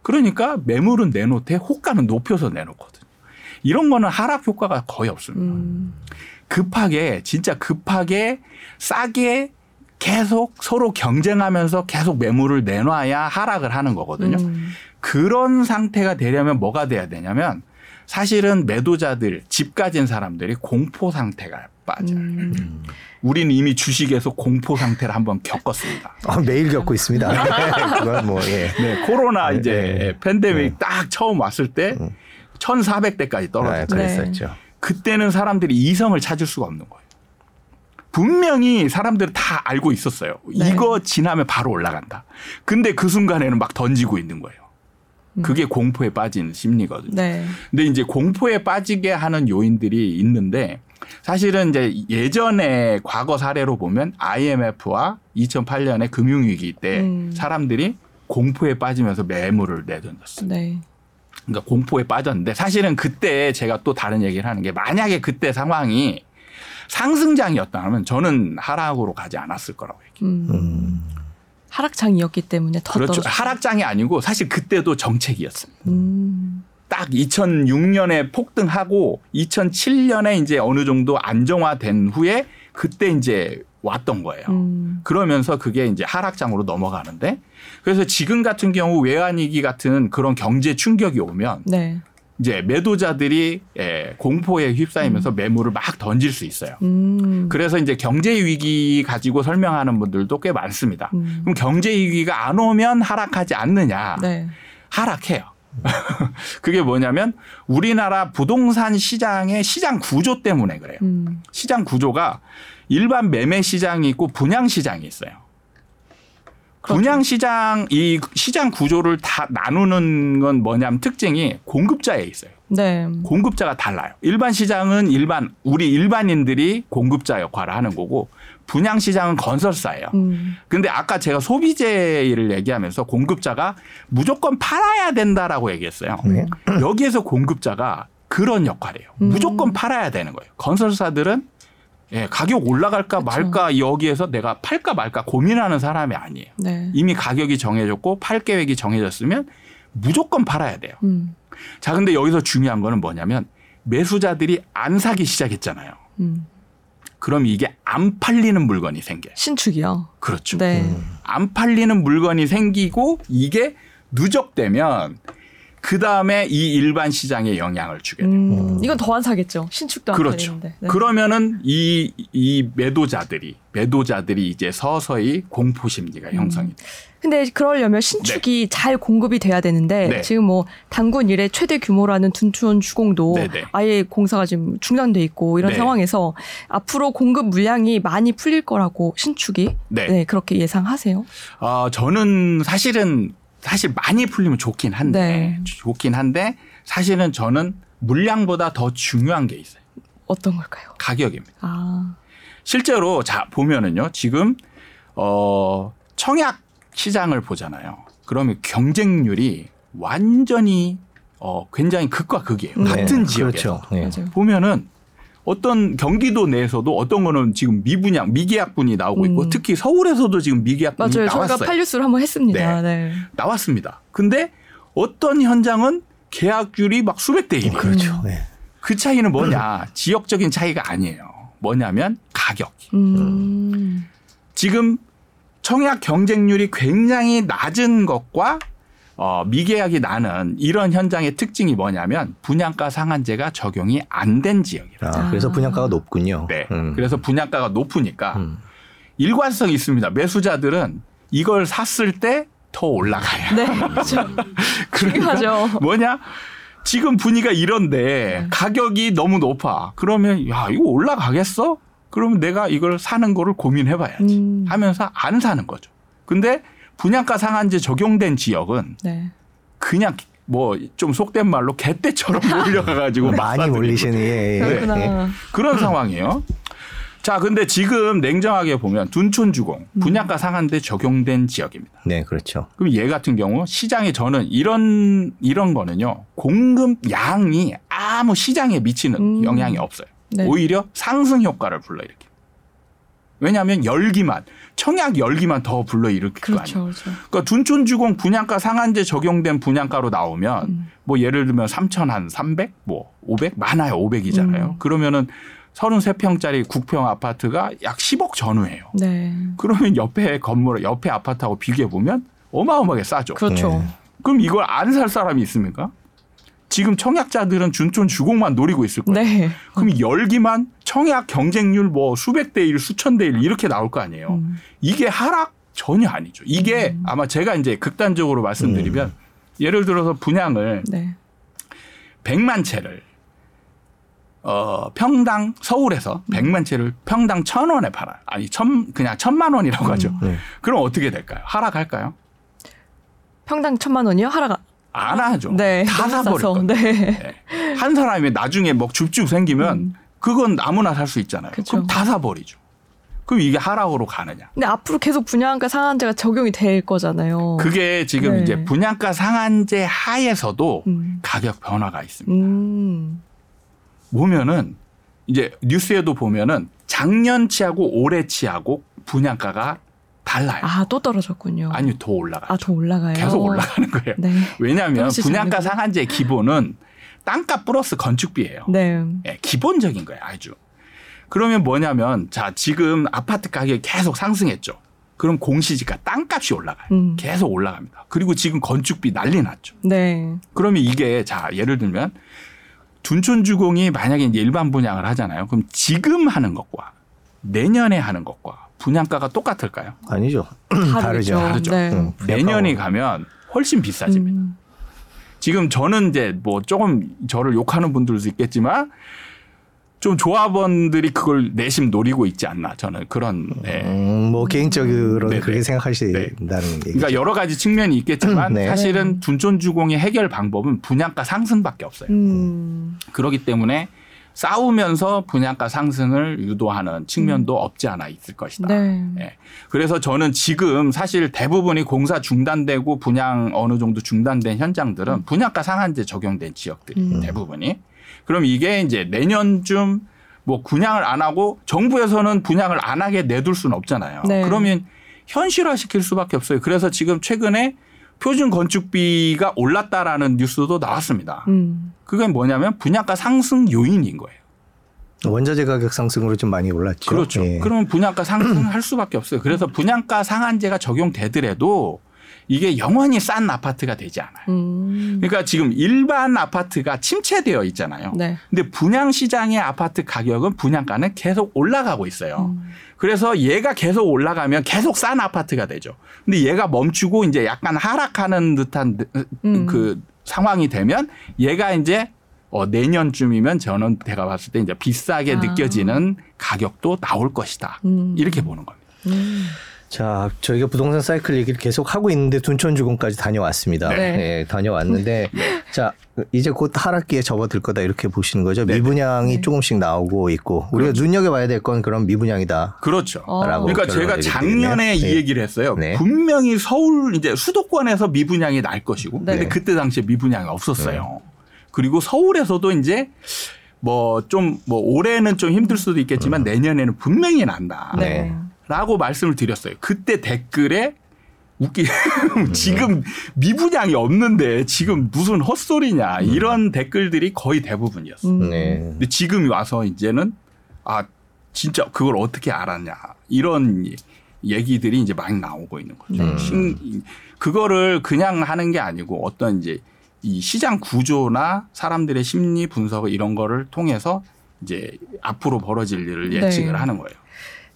네. 그러니까 매물은 내놓되 호가는 높여서 내놓거든요. 이런 거는 하락 효과가 거의 없습니다. 음. 급하게 진짜 급하게 싸게 계속 서로 경쟁하면서 계속 매물을 내놔야 하락을 하는 거거든요. 음. 그런 상태가 되려면 뭐가 돼야 되냐면 사실은 매도자들 집 가진 사람들이 공포 상태가 빠져요. 음. 우리는 이미 주식에서 공포 상태를 한번 겪었습니다. 아, 매일 겪고 있습니다. 그건 뭐 예. 네, 코로나 네, 이제 네. 팬데믹 네. 딱 처음 왔을 때 음. 1,400대까지 떨어졌죠. 네. 그때는 사람들이 이성을 찾을 수가 없는 거예요. 분명히 사람들은 다 알고 있었어요. 네. 이거 지나면 바로 올라간다. 근데 그 순간에는 막 던지고 있는 거예요. 음. 그게 공포에 빠진 심리거든요. 네. 근데 이제 공포에 빠지게 하는 요인들이 있는데 사실은 이제 예전에 과거 사례로 보면 IMF와 2008년의 금융위기 때 음. 사람들이 공포에 빠지면서 매물을 내던졌어요. 네. 그러니까 공포에 빠졌는데 사실은 그때 제가 또 다른 얘기를 하는 게 만약에 그때 상황이 상승장이었다면 저는 하락으로 가지 않았을 거라고 얘기해요. 음. 음. 하락장이었기 때문에 더 그렇죠. 떨어졌어요. 하락장이 아니고 사실 그때도 정책이었습니다. 음. 딱 2006년에 폭등하고 2007년에 이제 어느 정도 안정화된 후에 그때 이제 왔던 거예요. 음. 그러면서 그게 이제 하락장으로 넘어가는데 그래서 지금 같은 경우 외환위기 같은 그런 경제 충격이 오면 네. 이제 매도자들이 예, 공포에 휩싸이면서 음. 매물을 막 던질 수 있어요. 음. 그래서 이제 경제 위기 가지고 설명하는 분들도 꽤 많습니다. 음. 그럼 경제 위기가 안 오면 하락하지 않느냐? 네. 하락해요. 그게 뭐냐면 우리나라 부동산 시장의 시장 구조 때문에 그래요. 음. 시장 구조가 일반 매매 시장이 있고 분양 시장이 있어요. 그렇죠. 분양 시장 이 시장 구조를 다 나누는 건 뭐냐면 특징이 공급자에 있어요. 네. 공급자가 달라요. 일반 시장은 일반 우리 일반인들이 공급자 역할을 하는 거고 분양 시장은 건설사예요. 음. 근데 아까 제가 소비재를 얘기하면서 공급자가 무조건 팔아야 된다라고 얘기했어요. 네. 여기에서 공급자가 그런 역할이에요. 음. 무조건 팔아야 되는 거예요. 건설사들은 예, 가격 올라갈까 그렇죠. 말까 여기에서 내가 팔까 말까 고민하는 사람이 아니에요. 네. 이미 가격이 정해졌고 팔 계획이 정해졌으면 무조건 팔아야 돼요. 음. 자, 근데 여기서 중요한 거는 뭐냐면 매수자들이 안 사기 시작했잖아요. 음. 그럼 이게 안 팔리는 물건이 생겨요. 신축이요. 그렇죠. 네. 음. 안 팔리는 물건이 생기고 이게 누적되면 그 다음에 이 일반 시장에 영향을 주게 돼요. 음, 이건 더안 사겠죠. 신축도 안 그렇죠. 팔리는데. 네. 그러면은 이, 이 매도자들이, 매도자들이 이제 서서히 공포 심리가 음. 형성이 돼요. 근데 그러려면 신축이 네. 잘 공급이 돼야 되는데 네. 지금 뭐 당군 이래 최대 규모라는 둔촌 주공도 네네. 네. 아예 공사가 지금 중단돼 있고 이런 네. 상황에서 앞으로 공급 물량이 많이 풀릴 거라고 신축이 네, 네 그렇게 예상하세요? 어, 저는 사실은 사실 많이 풀리면 좋긴 한데 네. 좋긴 한데 사실은 저는 물량보다 더 중요한 게 있어요. 어떤 걸까요? 가격입니다. 아. 실제로 자 보면은요 지금 어 청약 시장을 보잖아요. 그러면 경쟁률이 완전히 어 굉장히 극과 극이에요. 네. 같은 지역에서 그렇죠. 네. 보면은 어떤 경기도 내에서도 어떤 거는 지금 미분양, 미계약분이 나오고 있고 음. 특히 서울에서도 지금 미계약분이 맞아요. 나왔어요. 저희가 팔뉴스를 한번 했습니다. 네. 네. 나왔습니다. 근데 어떤 현장은 계약률이 막 수백 대 1이에요. 그렇죠. 네. 그 차이는 뭐냐? 지역적인 차이가 아니에요. 뭐냐면 가격. 음. 지금 청약 경쟁률이 굉장히 낮은 것과 어, 미계약이 나는 이런 현장의 특징이 뭐냐면 분양가 상한제가 적용이 안 된 지역이라. 아, 그래서 분양가가 높군요. 네. 음. 그래서 분양가가 높으니까 음. 일관성이 있습니다. 매수자들은 이걸 샀을 때 더 올라가요. 네. 그렇죠. 그러니까 뭐냐? 지금 분위기가 이런데 네. 가격이 너무 높아. 그러면 야, 이거 올라가겠어? 그러면 내가 이걸 사는 거를 고민해 봐야지. 음. 하면서 안 사는 거죠. 근데 분양가 상한제 적용된 지역은 네. 그냥 뭐 좀 속된 말로 개떼처럼 몰려가가지고 많이 몰리시는 예, 예. 네. 그런 상황이에요. 자, 근데 지금 냉정하게 보면 둔촌 주공 음. 분양가 상한제 적용된 지역입니다. 네, 그렇죠. 그럼 얘 같은 경우 시장에 저는 이런 이런 거는요 공급 양이 아무 시장에 미치는 음. 영향이 없어요. 네. 오히려 상승 효과를 불러일으키. 왜냐하면 열기만 청약 열기만 더 불러일으킬 그렇죠, 거 아니에요. 그렇죠. 그러니까 둔촌주공 분양가 상한제 적용된 분양가로 나오면 음. 뭐 예를 들면 3천 한 300, 뭐 500 많아요. 500이잖아요. 음. 그러면은 33평짜리 국평 아파트가 약 10억 전후예요. 네. 그러면 옆에 건물, 옆에 아파트하고 비교해 보면 어마어마하게 싸죠. 그렇죠. 네. 그럼 이걸 안 살 사람이 있습니까? 지금 청약자들은 준촌 주공만 노리고 있을 거예요. 네. 그럼 열기만 청약 경쟁률 뭐 수백 대 일, 수천 대 일 이렇게 나올 거 아니에요. 음. 이게 하락 전혀 아니죠. 이게 음. 아마 제가 이제 극단적으로 말씀드리면 음. 예를 들어서 분양을 네. 100만 채를 어, 평당 서울에서 100만 채를 평당 천 원에 팔아요. 아니, 천, 그냥 천만 원이라고 하죠. 음, 네. 그럼 어떻게 될까요? 하락할까요? 평당 천만 원이요? 하락 안 하죠. 네. 다 사버릴 거예요. 네. 네. 한 사람이 나중에 뭐 줍줍 생기면 음. 그건 아무나 살 수 있잖아요. 그쵸. 그럼 다 사버리죠. 그럼 이게 하락으로 가느냐? 근데 앞으로 계속 분양가 상한제가 적용이 될 거잖아요. 그게 지금 네. 이제 분양가 상한제 하에서도 음. 가격 변화가 있습니다. 음. 보면은 이제 뉴스에도 보면은 작년치하고 올해치하고 분양가가 달라요. 아, 또 떨어졌군요. 아니, 더 올라가요. 아, 더 올라가요. 계속 올라가는 거예요. 네. 왜냐하면 분양가 상한제 기본은 땅값 플러스 건축비예요. 네. 네. 기본적인 거예요, 아주. 그러면 뭐냐면 자, 지금 아파트 가격이 계속 상승했죠. 그럼 공시지가 땅값이 올라가요. 음. 계속 올라갑니다. 그리고 지금 건축비 난리 났죠. 네. 그러면 이게 자, 예를 들면 둔촌주공이 만약에 일반 분양을 하잖아요. 그럼 지금 하는 것과 내년에 하는 것과 분양가가 똑같을까요? 아니죠. 다르죠. 다르죠. 네. 응, 내년에 가면 훨씬 비싸집니다. 음. 지금 저는 이제 뭐 조금 저를 욕하는 분들도 있겠지만 좀 조합원들이 그걸 내심 노리고 있지 않나 저는 그런 네. 음, 뭐 개인적으로 네, 그렇게 네. 생각하신다는 네. 얘기죠. 그러니까 여러 가지 측면이 있겠지만 네. 사실은 둔촌주공의 해결 방법은 분양가 상승밖에 없어요. 음. 그렇기 때문에 싸우면서 분양가 상승을 유도하는 측면도 음. 없지 않아 있을 것이다. 네. 네. 그래서 저는 지금 사실 대부분이 공사 중단되고 분양 어느 정도 중단된 현장들은 음. 분양가 상한제 적용된 지역들이 음. 대부분이 그럼 이게 이제 내년쯤 뭐 분양을 안 하고 정부에서는 분양을 안 하게 내둘 수는 없잖아요. 네. 그러면 현실화 시킬 수밖에 없어요. 그래서 지금 최근에 표준 건축비가 올랐다라는 뉴스도 나왔습니다. 음. 그게 뭐냐면 분양가 상승 요인인 거예요. 원자재 가격 상승으로 좀 많이 올랐죠. 그렇죠. 예. 그러면 분양가 상승할 수밖에 없어요. 그래서 분양가 상한제가 적용되더라도 이게 영원히 싼 아파트가 되지 않아요. 음. 그러니까 지금 일반 아파트가 침체되어 있잖아요. 네. 근데 분양 시장의 아파트 가격은 분양가는 계속 올라가고 있어요. 음. 그래서 얘가 계속 올라가면 계속 싼 아파트가 되죠. 근데 얘가 멈추고 이제 약간 하락하는 듯한 음. 그 상황이 되면 얘가 이제 어, 내년쯤이면 저는 제가 봤을 때 이제 비싸게 아. 느껴지는 가격도 나올 것이다. 음. 이렇게 보는 겁니다. 음. 자, 저희가 부동산 사이클 얘기를 계속 하고 있는데 둔촌주공까지 다녀왔습니다. 네. 네 다녀왔는데 네. 자, 이제 곧 하락기에 접어들 거다 이렇게 보시는 거죠. 네. 미분양이 네. 조금씩 나오고 있고 우리가 그렇죠. 눈여겨봐야 될 건 그런 미분양이다. 그렇죠. 그러니까 제가 작년에 이 네. 얘기를 했어요. 네. 분명히 서울 이제 수도권에서 미분양이 날 것이고 근데 그때 당시에 미분양이 없었어요. 그리고 서울에서도 이제 뭐 좀뭐 뭐 올해는 좀 힘들 수도 있겠지만 음. 내년에는 분명히 난다. 네. 라고 말씀을 드렸어요. 그때 댓글에 웃기 지금 미분양이 없는데 지금 무슨 헛소리냐 음. 이런 댓글들이 거의 대부분이었어요. 음. 네. 근데 지금 와서 이제는 아 진짜 그걸 어떻게 알았냐 이런 얘기들이 이제 많이 나오고 있는 거죠. 음. 그거를 그냥 하는 게 아니고 어떤 이제 이 시장 구조나 사람들의 심리 분석 이런 거를 통해서 이제 앞으로 벌어질 일을 예측을 네. 하는 거예요.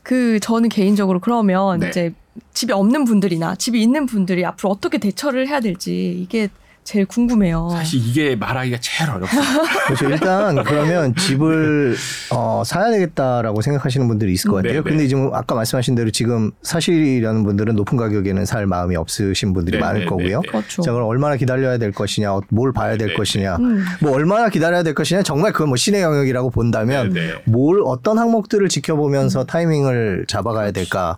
그 저는 개인적으로 그러면 네. 이제 집이 없는 분들이나 집이 있는 분들이 앞으로 어떻게 대처를 해야 될지 이게 제일 궁금해요. 사실 이게 말하기가 제일 어렵습니다. 그렇죠. 일단 그러면 집을 어, 사야 되겠다라고 생각하시는 분들이 있을 것 같아요. 네, 네. 근데 지금 아까 말씀하신 대로 지금 사실이라는 분들은 높은 가격에는 살 마음이 없으신 분들이 네, 많을 네, 거고요. 네, 그렇죠. 자, 그럼 얼마나 기다려야 될 것이냐, 뭘 봐야 될 것이냐, 음. 뭐 얼마나 기다려야 될 것이냐, 정말 그건 뭐 신의 영역이라고 본다면 뭘 어떤 항목들을 지켜보면서 음. 타이밍을 잡아가야 될까?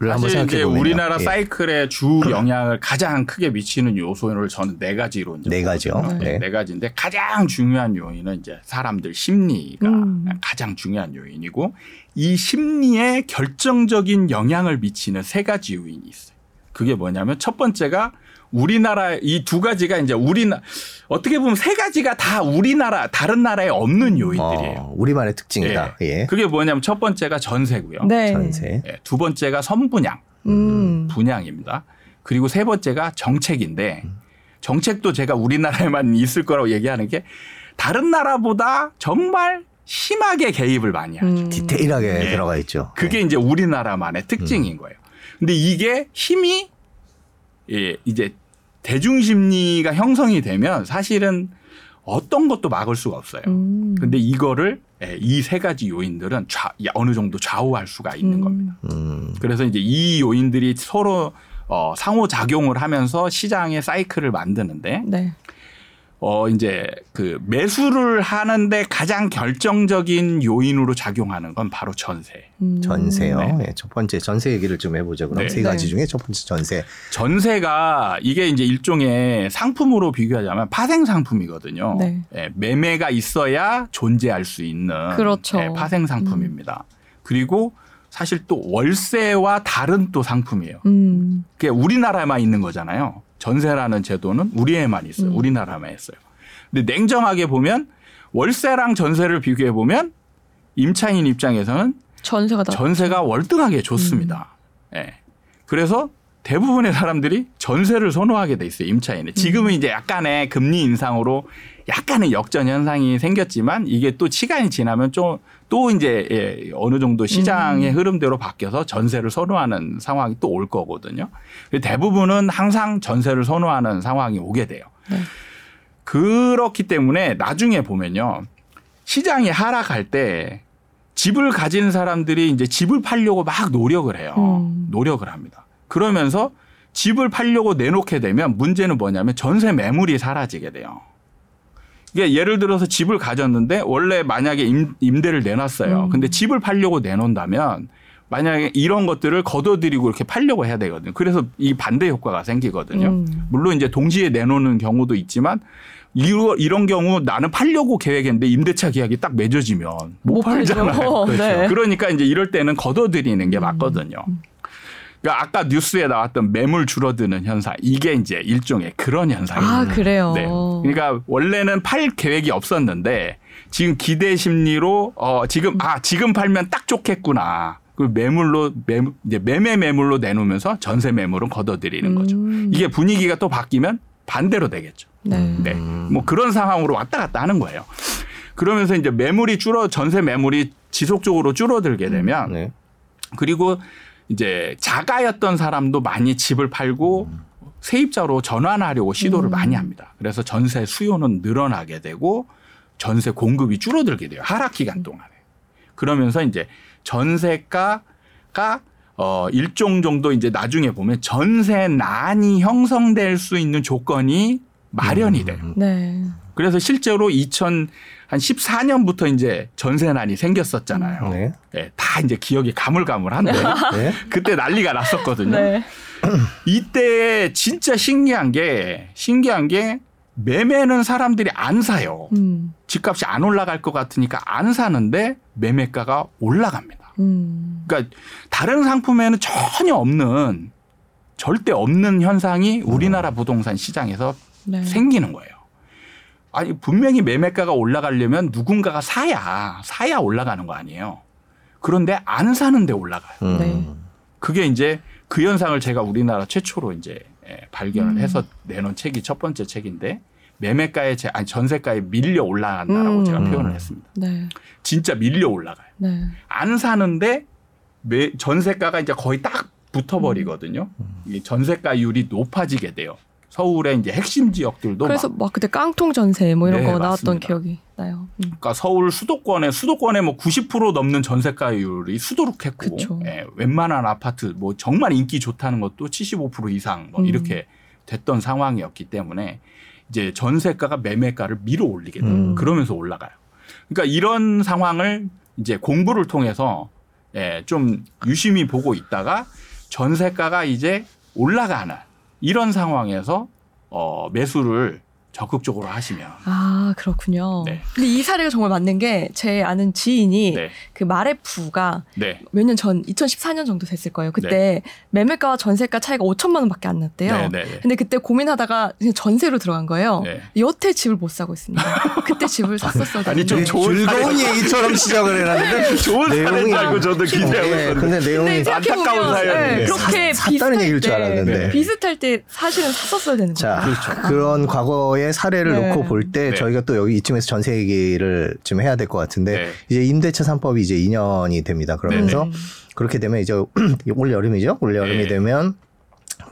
사실 이제 우리나라 예. 사이클의 주 영향을 가장 크게 미치는 요소를 저는 네 가지로 이제 네 가지요. 네. 네 가지인데 가장 중요한 요인은 이제 사람들 심리가 음. 가장 중요한 요인이고 이 심리에 결정적인 영향을 미치는 세 가지 요인이 있어요. 그게 뭐냐면 첫 번째가 우리나라 이 두 가지가 이제 우리나 어떻게 보면 세 가지가 다 우리나라 다른 나라에 없는 요인들이에요. 어, 우리만의 특징이다. 예. 예. 그게 뭐냐면 첫 번째가 전세고요. 네. 전세. 예. 두 번째가 선분양 음. 분양입니다. 그리고 세 번째가 정책인데 정책도 제가 우리나라에만 있을 거라고 얘기하는 게 다른 나라보다 정말 심하게 개입을 많이 하죠. 음. 디테일하게 예. 들어가 있죠. 그게 네. 이제 우리나라만의 특징인 음. 거예요. 근데 이게 힘이 예, 이제 대중 심리가 형성이 되면 사실은 어떤 것도 막을 수가 없어요. 음. 근데 이거를 예, 이세 가지 요인들은 좌, 어느 정도 좌우할 수가 있는 음. 겁니다. 음. 그래서 이제 이 요인들이 서로 어, 상호 작용을 하면서 시장의 사이클을 만드는데 네. 어 이제 그 매수를 하는데 가장 결정적인 요인으로 작용하는 건 바로 전세. 음. 전세요. 네. 네. 첫 번째 전세 얘기를 좀 해보죠. 그럼 네. 세 가지 네. 중에 첫 번째 전세. 전세가 이게 이제 일종의 상품으로 비교하자면 파생 상품이거든요. 네. 네. 매매가 있어야 존재할 수 있는 그렇죠. 네, 파생 상품입니다. 음. 그리고 사실 또 월세와 다른 또 상품이에요. 음. 그게 우리나라에만 있는 거잖아요. 전세라는 제도는 우리에만 있어요. 음. 우리나라만 있어요. 근데 냉정하게 보면 월세랑 전세를 비교해 보면 임차인 입장에서는 전세가 전세가 월등하게 좋습니다. 음. 예. 네. 그래서 대부분의 사람들이 전세를 선호하게 돼 있어요. 임차인은. 지금은 음. 이제 약간의 금리 인상으로 약간의 역전 현상이 생겼지만 이게 또 시간이 지나면 좀 또 이제 예, 어느 정도 시장의 음. 흐름대로 바뀌어서 전세를 선호하는 상황이 또 올 거거든요. 대부분은 항상 전세를 선호하는 상황이 오게 돼요. 네. 그렇기 때문에 나중에 보면요. 시장이 하락할 때 집을 가진 사람들이 이제 집을 팔려고 막 노력을 해요. 음. 노력을 합니다. 그러면서 집을 팔려고 내놓게 되면 문제는 뭐냐면 전세 매물이 사라지게 돼요. 이게 예를 들어서 집을 가졌는데 원래 만약에 임, 임대를 내놨어요. 음. 근데 집을 팔려고 내놓는다면 만약에 이런 것들을 걷어들이고 이렇게 팔려고 해야 되거든요. 그래서 이 반대 효과가 생기거든요. 음. 물론 이제 동시에 내놓는 경우도 있지만 이런 경우 나는 팔려고 계획했는데 임대차 계약이 딱 맺어지면 못, 못 팔잖아요. 그렇죠. 네. 그러니까 이제 이럴 때는 걷어들이는 게 음. 맞거든요. 음. 그러니까 아까 뉴스에 나왔던 매물 줄어드는 현상 이게 이제 일종의 그런 현상입니다. 아 그래요. 네. 그러니까 원래는 팔 계획이 없었는데 지금 기대 심리로 어 지금 아 지금 팔면 딱 좋겠구나. 그 매물로 매, 이제 매매 매물로 내놓으면서 전세 매물은 걷어들이는 거죠. 음. 이게 분위기가 또 바뀌면 반대로 되겠죠. 네. 네. 뭐 그런 상황으로 왔다 갔다 하는 거예요. 그러면서 이제 매물이 줄어 전세 매물이 지속적으로 줄어들게 되면 네. 그리고 이제 자가였던 사람도 많이 집을 팔고 세입자로 전환하려고 시도를 음. 많이 합니다. 그래서 전세 수요는 늘어나게 되고 전세 공급이 줄어들게 돼요. 하락 기간 동안에. 그러면서 이제 전세가가 어 일종 정도 이제 나중에 보면 전세난이 형성될 수 있는 조건이 마련이 돼요. 네. 그래서 실제로 2014년부터 이제 전세난이 생겼었잖아요. 네. 네. 다 이제 기억이 가물가물한데 네. 그때 난리가 났었거든요. 네. 이때 진짜 신기한 게 신기한 게 매매는 사람들이 안 사요. 음. 집값이 안 올라갈 것 같으니까 안 사는데 매매가가 올라갑니다. 음. 그러니까 다른 상품에는 전혀 없는 절대 없는 현상이 우리나라 부동산 시장에서 네. 생기는 거예요. 아니 분명히 매매가가 올라가려면 누군가가 사야 사야 올라가는 거 아니에요. 그런데 안 사는데 올라가요. 음. 네. 그게 이제 그 현상을 제가 우리나라 최초로 이제 예, 발견을 음. 해서 내놓은 책이 첫 번째 책인데 매매가에 제, 아니 전세가에 밀려 올라간다라고 음. 제가 표현을 했습니다. 네. 진짜 밀려 올라가요. 네. 안 사는데 매, 전세가가 이제 거의 딱 붙어버리거든요. 음. 이 전세가율이 높아지게 돼요. 서울의 이제 핵심 지역들도 그래서 막, 막 그때 깡통 전세 뭐 이런 네, 거 나왔던 맞습니다. 기억이 나요. 음. 그러니까 서울 수도권에 수도권에 뭐 90% 넘는 전세가율이 수두룩했고 예, 웬만한 아파트 뭐 정말 인기 좋다는 것도 75% 이상 뭐 음. 이렇게 됐던 상황이었기 때문에 이제 전세가가 매매가를 밀어 올리게 돼요. 음. 그러면서 올라가요. 그러니까 이런 상황을 이제 공부를 통해서 예, 좀 유심히 보고 있다가 전세가가 이제 올라가는 이런 상황에서 어, 매수를 적극적으로 하시면. 아, 그렇군요. 네. 근데 이 사례가 정말 맞는 게 제 아는 지인이 네. 그 마레프가 네. 몇년 전, 2014년 정도 됐을 거예요. 그때 네. 매매가와 전세가 차이가 5천만 원밖에 안 났대요. 네, 네, 근데 그때 고민하다가 그냥 전세로 들어간 거예요. 여태 집을 못 사고 있습니다. 그때 집을 샀었어요. 아니, 좀 좋은 즐거운 얘기처럼 시작을 해놨는데 좋은 내용이 알고 저도 기대하고 네, 근데 내용이 안타까운 사연이 그렇게 샀다는 얘기일 줄 알았는데 비슷할 때 사실은 샀었어야 되는 거예요. 자, 그렇죠. 그런 과거에 경우의 사례를 네. 놓고 볼때 네. 저희가 또 여기 이쯤에서 전세 얘기를 좀 해야 될 것 같은데 네. 이제 임대차 3법이 이제 2년이 됩니다. 그러면서 네, 네. 그렇게 되면 이제 올 여름이죠. 올 여름이 되면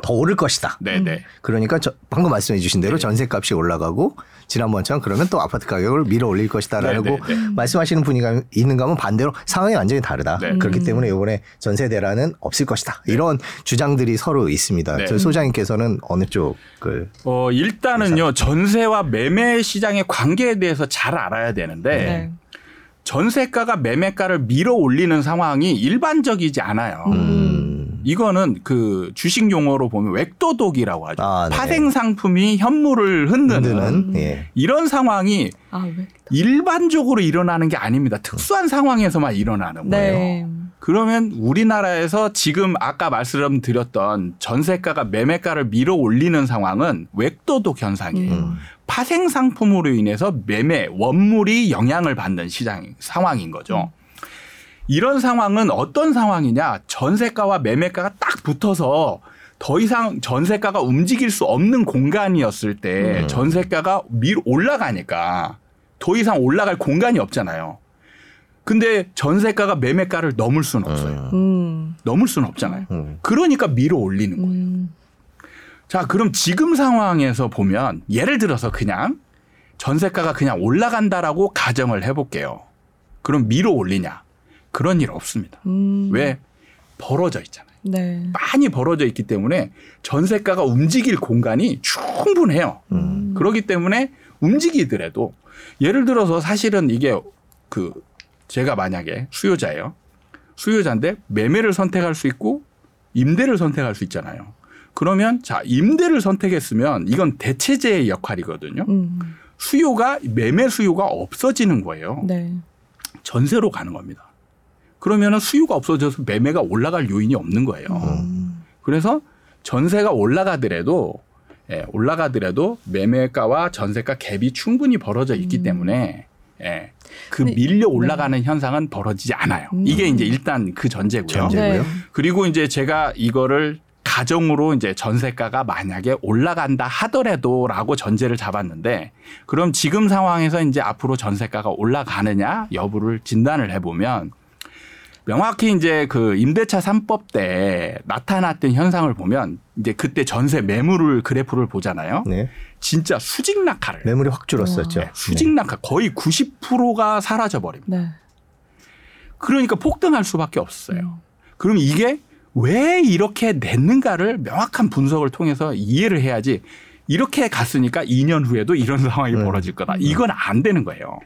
더 오를 것이다. 네네. 그러니까 저, 방금 말씀해 주신 대로 네. 전세값이 올라가고 지난번처럼 그러면 또 아파트 가격을 밀어 올릴 것이다라고 네, 네, 네. 말씀하시는 분이 있는가 하면 반대로 상황이 완전히 다르다. 네. 그렇기 때문에 이번에 전세 대란은 없을 것이다. 네. 이런 주장들이 서로 있습니다. 네. 저 소장님께서는 어느 쪽을 어, 일단은요. 전세와 매매 시장의 관계에 대해서 잘 알아야 되는데 전세가가 매매가를 밀어 올리는 상황이 일반적이지 않아요. 음. 이거는 그 주식 용어로 보면 웩도독이라고 하죠. 아, 네. 파생 상품이 현물을 흔드는 예. 이런 상황이 아, 일반적으로 일어나는 게 아닙니다. 특수한 상황에서만 일어나는 거예요. 네. 그러면 우리나라에서 지금 아까 말씀드렸던 전세가가 매매가를 밀어 올리는 상황은 웩도독 현상이에요. 음. 파생 상품으로 인해서 매매 원물이 영향을 받는 시장 상황인 거죠. 음. 이런 상황은 어떤 상황이냐? 전세가와 매매가가 딱 붙어서 더 이상 전세가가 움직일 수 없는 공간이었을 때 음. 전세가가 밀 올라가니까 더 이상 올라갈 공간이 없잖아요. 근데 전세가가 매매가를 넘을 수는 없어요. 음. 넘을 수는 없잖아요. 음. 그러니까 밀어 올리는 거예요. 음. 자, 그럼 지금 상황에서 보면 예를 들어서 그냥 전세가가 그냥 올라간다라고 가정을 해볼게요. 그럼 밀어 올리냐? 그런 일 없습니다. 음. 왜? 벌어져 있잖아요. 네. 많이 벌어져 있기 때문에 전세가가 움직일 공간이 충분해요. 음. 그렇기 때문에 움직이더라도 예를 들어서 사실은 이게 그 제가 만약에 수요자예요. 수요자인데 매매를 선택할 수 있고 임대를 선택할 수 있잖아요. 그러면 자 임대를 선택했으면 이건 대체제의 역할이거든요. 음. 수요가 매매 수요가 없어지는 거예요. 네. 전세로 가는 겁니다. 그러면은 수요가 없어져서 매매가 올라갈 요인이 없는 거예요. 음. 그래서 전세가 올라가더라도 예, 올라가더라도 매매가와 전세가 갭이 충분히 벌어져 있기 음. 때문에 예, 그 밀려 네. 올라가는 네. 현상은 벌어지지 않아요. 음. 이게 이제 일단 그 전제고요. 전제고요. 네. 그리고 이제 제가 이거를 가정으로 이제 전세가가 만약에 올라간다 하더라도라고 전제를 잡았는데 그럼 지금 상황에서 이제 앞으로 전세가가 올라가느냐 여부를 진단을 해보면 명확히 이제 그 임대차 3법 때 나타났던 현상을 보면 이제 그때 전세 매물을 그래프를 보잖아요. 네. 진짜 수직 낙하를 매물이 확 줄었었죠. 네. 수직 낙하 거의 90%가 사라져 버립니다. 네. 그러니까 폭등할 수밖에 없어요. 음. 그럼 이게 왜 이렇게 냈는가를 명확한 분석을 통해서 이해를 해야지 이렇게 갔으니까 2년 후에도 이런 상황이 음. 벌어질 거다. 이건 안 되는 거예요.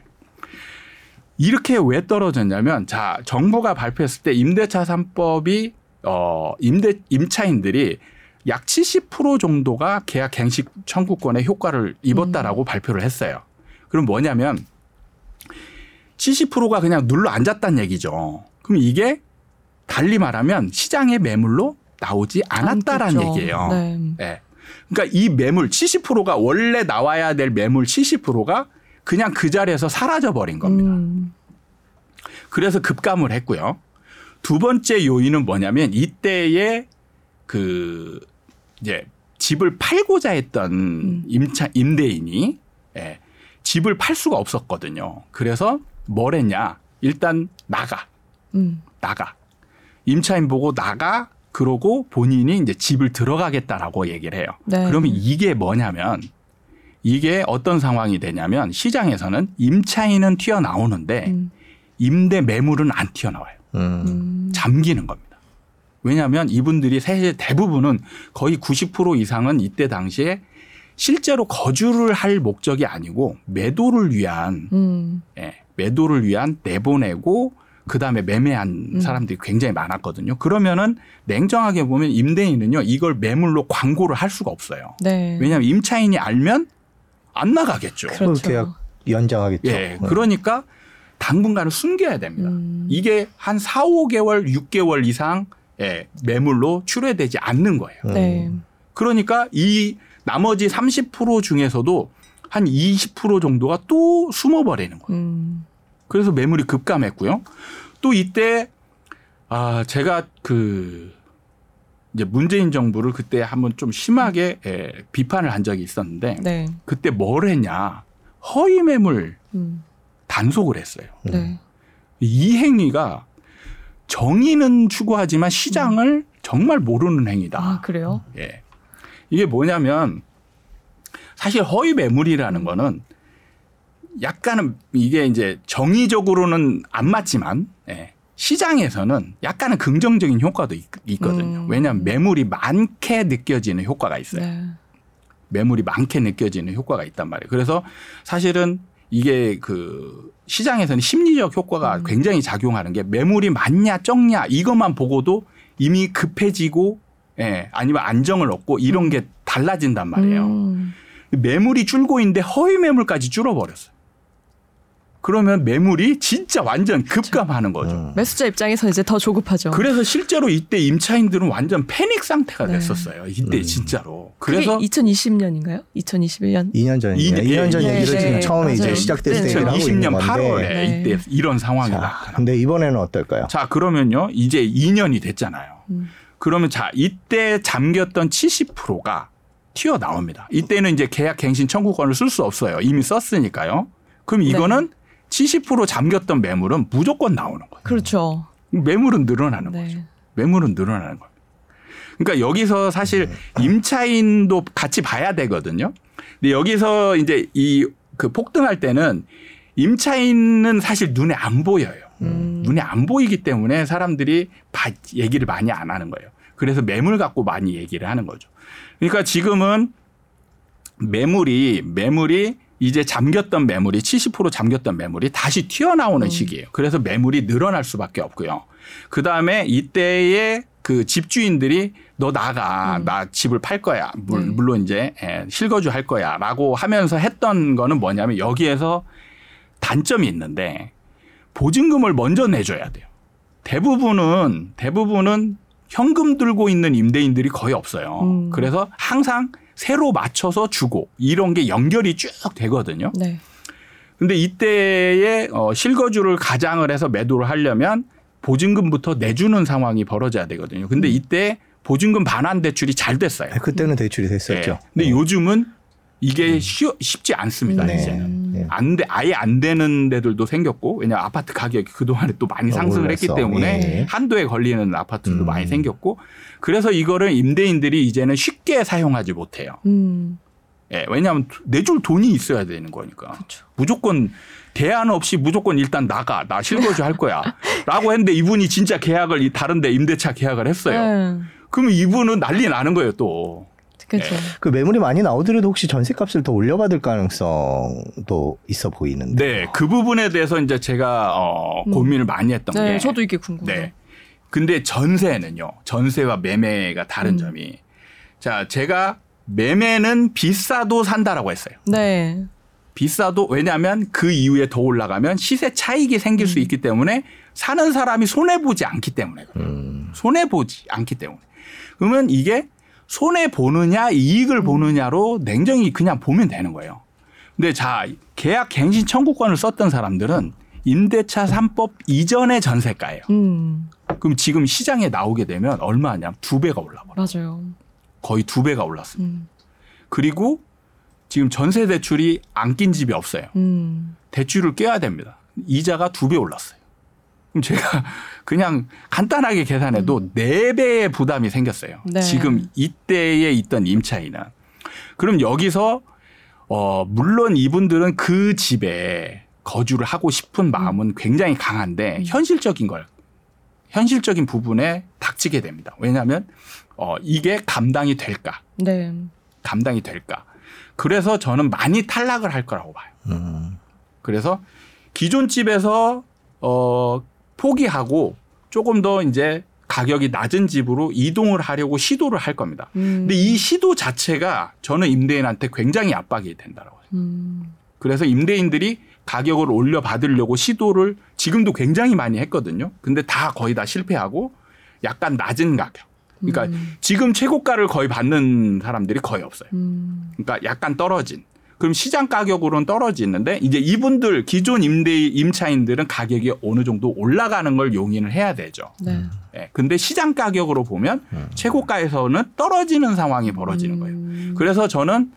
이렇게 왜 떨어졌냐면 자 정부가 발표했을 때 임대차 3법이 어 임대 임차인들이 약 70% 정도가 계약 갱식 청구권에 효과를 입었다라고 음. 발표를 했어요. 그럼 뭐냐면 70%가 그냥 눌러 앉았다는 얘기죠. 그럼 이게 달리 말하면 시장의 매물로 나오지 않았다라는 얘기예요. 네. 네. 그러니까 이 매물 70%가 원래 나와야 될 매물 70%가 그냥 그 자리에서 사라져 버린 겁니다. 음. 그래서 급감을 했고요. 두 번째 요인은 뭐냐면 이때에 그 이제 집을 팔고자 했던 음. 임차 임대인이 예, 집을 팔 수가 없었거든요. 그래서 뭘 했냐? 일단 나가. 음. 나가. 임차인 보고 나가 그러고 본인이 이제 집을 들어가겠다라고 얘기를 해요. 네. 그러면 이게 뭐냐면 이게 어떤 상황이 되냐면 시장에서는 임차인은 튀어나오는데 음. 임대 매물은 안 튀어나와요. 음. 잠기는 겁니다. 왜냐하면 이분들이 대부분은 거의 90% 이상은 이때 당시에 실제로 거주를 할 목적이 아니고 매도를 위한 음. 예, 매도를 위한 내보내고 그 다음에 매매한 음. 사람들이 굉장히 많았거든요. 그러면은 냉정하게 보면 임대인은요 이걸 매물로 광고를 할 수가 없어요. 네. 왜냐하면 임차인이 알면 안 나가겠죠. 그렇죠. 계약 연장하겠죠. 예. 네. 그러니까 당분간은 숨겨야 됩니다. 음. 이게 한 4, 5개월, 6개월 이상 예, 매물로 출회되지 않는 거예요. 네. 그러니까 이 나머지 30% 중에서도 한 20% 정도가 또 숨어버리는 거예요. 음. 그래서 매물이 급감했고요. 또 이때 아 제가 그 이제 문재인 정부를 그때 한번 좀 심하게 예, 비판을 한 적이 있었는데 네. 그때 뭘 했냐 허위 매물 음. 단속을 했어요. 네. 이 행위가 정의는 추구하지만 시장을 음. 정말 모르는 행위다. 아, 그래요? 예. 이게 뭐냐면 사실 허위 매물이라는 거는 약간은 이게 이제 정의적으로는 안 맞지만 예. 시장에서는 약간은 긍정적인 효과도 있, 거든요 음. 왜냐하면 매물이 많게 느껴지는 효과가 있어요. 네. 매물이 많게 느껴지는 효과가 있단 말이에요. 그래서 사실은 이게 그 시장에서는 심리적 효과가 음. 굉장히 작용하는 게 매물이 많냐 적냐 이것만 보고도 이미 급해지고 예, 아니면 안정을 얻고 이런 게 달라진단 말이에요. 음. 매물이 줄고 있는데 허위 매물까지 줄어버렸어요. 그러면 매물이 진짜 완전 급감하는 거죠. 음. 매수자 입장에서 이제 더 조급하죠. 그래서 실제로 이때 임차인들은 완전 패닉 상태가 네. 됐었어요. 이때 음. 진짜로. 그래서 2020년인가요? 2021년? 2년 전이에요. 2년, 2년 전 네, 얘기를 네, 처음에 이제 시작됐을 때 2020년 8월에 이때 이런 상황이 나타나. 근데 이번에는 어떨까요? 자, 그러면요. 이제 2년이 됐잖아요. 음. 그러면 자, 이때 잠겼던 70%가 튀어나옵니다. 이때는 이제 계약 갱신 청구권을 쓸 수 없어요. 이미 썼으니까요. 그럼 이거는 네. 70% 잠겼던 매물은 무조건 나오는 거예요. 그렇죠. 매물은 늘어나는 네. 거죠. 매물은 늘어나는 거예요. 그러니까 여기서 사실 임차인도 같이 봐야 되거든요. 근데 여기서 이제 이 그 폭등할 때는 임차인은 사실 눈에 안 보여요. 음. 눈에 안 보이기 때문에 사람들이 얘기를 많이 안 하는 거예요. 그래서 매물 갖고 많이 얘기를 하는 거죠. 그러니까 지금은 매물이 매물이 이제 잠겼던 매물이 70% 잠겼던 매물이 다시 튀어나오는 음. 시기예요. 그래서 매물이 늘어날 수밖에 없고요. 그 다음에 이때에 그 집주인들이 너 나가 음. 나 집을 팔 거야 물, 네. 물론 이제 예, 실거주 할 거야라고 하면서 했던 거는 뭐냐면 여기에서 단점이 있는데 보증금을 먼저 내줘야 돼요. 대부분은 대부분은 현금 들고 있는 임대인들이 거의 없어요. 음. 그래서 항상 새로 맞춰서 주고 이런 게 연결이 쭉 되거든요. 네. 근데 이때에 어 실거주를 가장을 해서 매도를 하려면 보증금부터 내주는 상황이 벌어져야 되거든요. 근데 음. 이때 보증금 반환 대출이 잘 됐어요. 네, 그때는 대출이 됐었죠. 네. 근데 네. 요즘은 이게 음. 쉬, 쉽지 않습니다. 네. 이제는 네. 안 돼, 아예 안 되는 데들도 생겼고 왜냐 아파트 가격이 그 동안에 또 많이 상승을 했기 때문에 예. 한도에 걸리는 아파트도 음. 많이 생겼고 그래서 이거를 임대인들이 이제는 쉽게 사용하지 못해요. 음. 예, 왜냐하면 내줄 돈이 있어야 되는 거니까. 그쵸. 무조건 대안 없이 무조건 일단 나가 나 실거주 할 거야라고 했는데 이분이 진짜 계약을 다른데 임대차 계약을 했어요. 네. 그러면 이분은 난리 나는 거예요 또. 그렇죠. 네. 그 매물이 많이 나오더라도 혹시 전세값을 더 올려받을 가능성도 있어 보이는데. 네, 그 부분에 대해서 이제 제가 어, 음. 고민을 많이 했던 네, 게. 저도 이게 궁금해요. 네. 근데 전세는요. 전세와 매매가 다른 음. 점이 자, 제가 매매는 비싸도 산다라고 했어요. 네. 비싸도 왜냐하면 그 이후에 더 올라가면 시세 차익이 생길 음. 수 있기 때문에 사는 사람이 손해 보지 않기 때문에 음. 손해 보지 않기 때문에 그러면 이게 손해 보느냐 이익을 음. 보느냐로 냉정히 그냥 보면 되는 거예요. 근데 자 계약 갱신 청구권을 썼던 사람들은 임대차 3법 이전의 전세가예요. 음. 그럼 지금 시장에 나오게 되면 얼마냐? 두 배가 올라버려요. 맞아요. 거의 두 배가 올랐습니다. 음. 그리고 지금 전세 대출이 안 낀 집이 없어요. 음. 대출을 껴야 됩니다. 이자가 두 배 올랐어요. 그럼 제가 그냥 간단하게 계산해도 음. 네 배의 부담이 생겼어요. 네. 지금 이때에 있던 임차인은. 그럼 여기서 어 물론 이분들은 그 집에 거주를 하고 싶은 마음은 음. 굉장히 강한데 음. 현실적인 걸 현실적인 부분에 닥치게 됩니다. 왜냐하면 어 이게 감당이 될까? 네. 감당이 될까? 그래서 저는 많이 탈락을 할 거라고 봐요. 음. 그래서 기존 집에서 어 포기하고 조금 더 이제 가격이 낮은 집으로 이동을 하려고 시도를 할 겁니다. 음. 근데 이 시도 자체가 저는 임대인한테 굉장히 압박이 된다라고 해요. 음. 그래서 임대인들이 가격을 올려 받으려고 시도를 지금도 굉장히 많이 했거든요. 근데 다 거의 다 실패하고 약간 낮은 가격. 그러니까 음. 지금 최고가를 거의 받는 사람들이 거의 없어요. 음. 그러니까 약간 떨어진. 그럼 시장 가격으로는 떨어지는데 이제 이분들 기존 임대 임차인들은 가격이 어느 정도 올라가는 걸 용인을 해야 되죠. 네. 네. 근데 시장 가격으로 보면 음. 최고가에서는 떨어지는 상황이 벌어지는 거예요. 음. 그래서 저는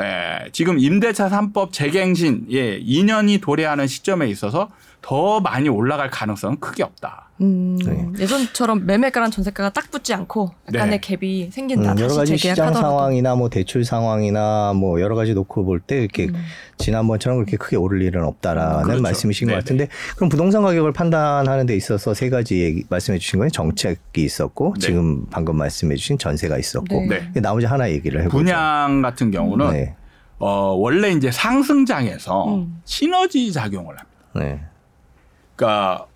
예, 지금 임대차 3법 재갱신 예, 2년이 도래하는 시점에 있어서 더 많이 올라갈 가능성은 크게 없다. 음, 네. 예전처럼 매매가랑 전세가가 딱 붙지 않고 약간의 네. 갭이 생긴다. 음, 여러 가지 시장 상황이나 뭐 대출 상황이나 뭐 여러 가지 놓고 볼 때 이렇게 음. 지난번처럼 그렇게 크게 오를 일은 없다라는 그렇죠. 말씀이신 네것 같은데 그럼 부동산 가격을 판단하는 데 있어서 세 가지 얘기 말씀해 주신 거예요. 정책이 있었고 네. 지금 방금 말씀해 주신 전세가 있었고 네. 나머지 하나 얘기를 해보죠. 분양 같은 경우는 네. 어, 원래 이제 상승장에서 음. 시너지 작용을 합니다. 네. 그러니까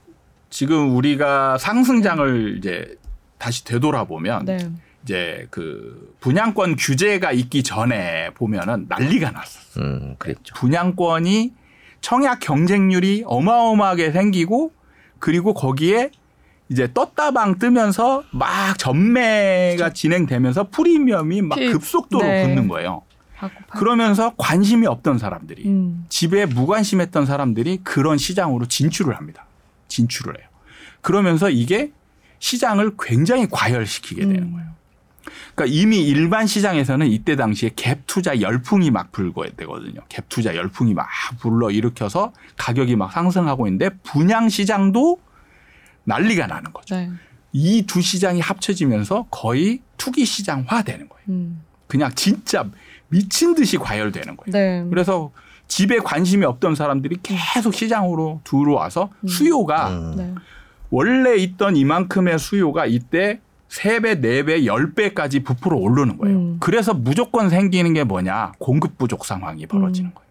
지금 우리가 상승장을 이제 다시 되돌아보면 네. 이제 그 분양권 규제가 있기 전에 보면은 난리가 났었어요. 음, 그랬죠. 분양권이 청약 경쟁률이 어마어마하게 생기고 그리고 거기에 이제 떴다방 뜨면서 막 전매가. 진행되면서 프리미엄이 막 급속도로 네. 붙는 거예요. 그러면서 관심이 없던 사람들이 음. 집에 무관심했던 사람들이 그런 시장으로 진출을 합니다. 진출을 해요. 그러면서 이게 시장을 굉장히 과열시키게 되는 음. 거예요. 그러니까 이미 일반 시장에서는 이때 당시에 갭 투자 열풍이 막 불고 되거든요. 갭 투자 열풍이 막 불러 일으켜서 가격이 막 상승하고 있는데 분양 시장도 난리가 나는 거죠. 네. 이두 시장이 합쳐지면서 거의 투기 시장화 되는 거예요. 음. 그냥 진짜 미친 듯이 과열되는 거예요. 네. 그래서 집에 관심이 없던 사람들이 계속 시장으로 들어와서 음. 수요가 음. 네. 원래 있던 이만큼의 수요가 이때 3배, 4배, 10배까지 부풀어 오르는 거예요. 음. 그래서 무조건 생기는 게 뭐냐? 공급 부족 상황이 벌어지는 음. 거예요.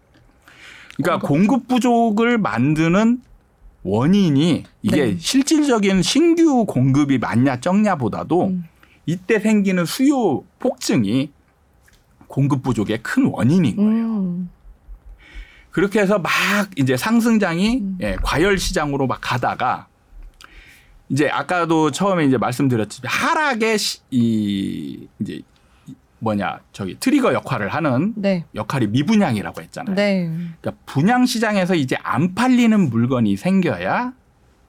그러니까 공급, 부족을 만드는 원인이 이게 네. 실질적인 신규 공급이 많냐 적냐보다도 음. 이때 생기는 수요 폭증이 공급 부족의 큰 원인인 거예요. 음. 그렇게 해서 막 이제 상승장이 음. 예, 과열 시장으로 막 가다가 이제 아까도 처음에 이제 말씀드렸지만 하락의 시, 이 이제 뭐냐 저기 트리거 역할을 하는 네. 역할이 미분양이라고 했잖아요. 네. 그러니까 분양 시장에서 이제 안 팔리는 물건이 생겨야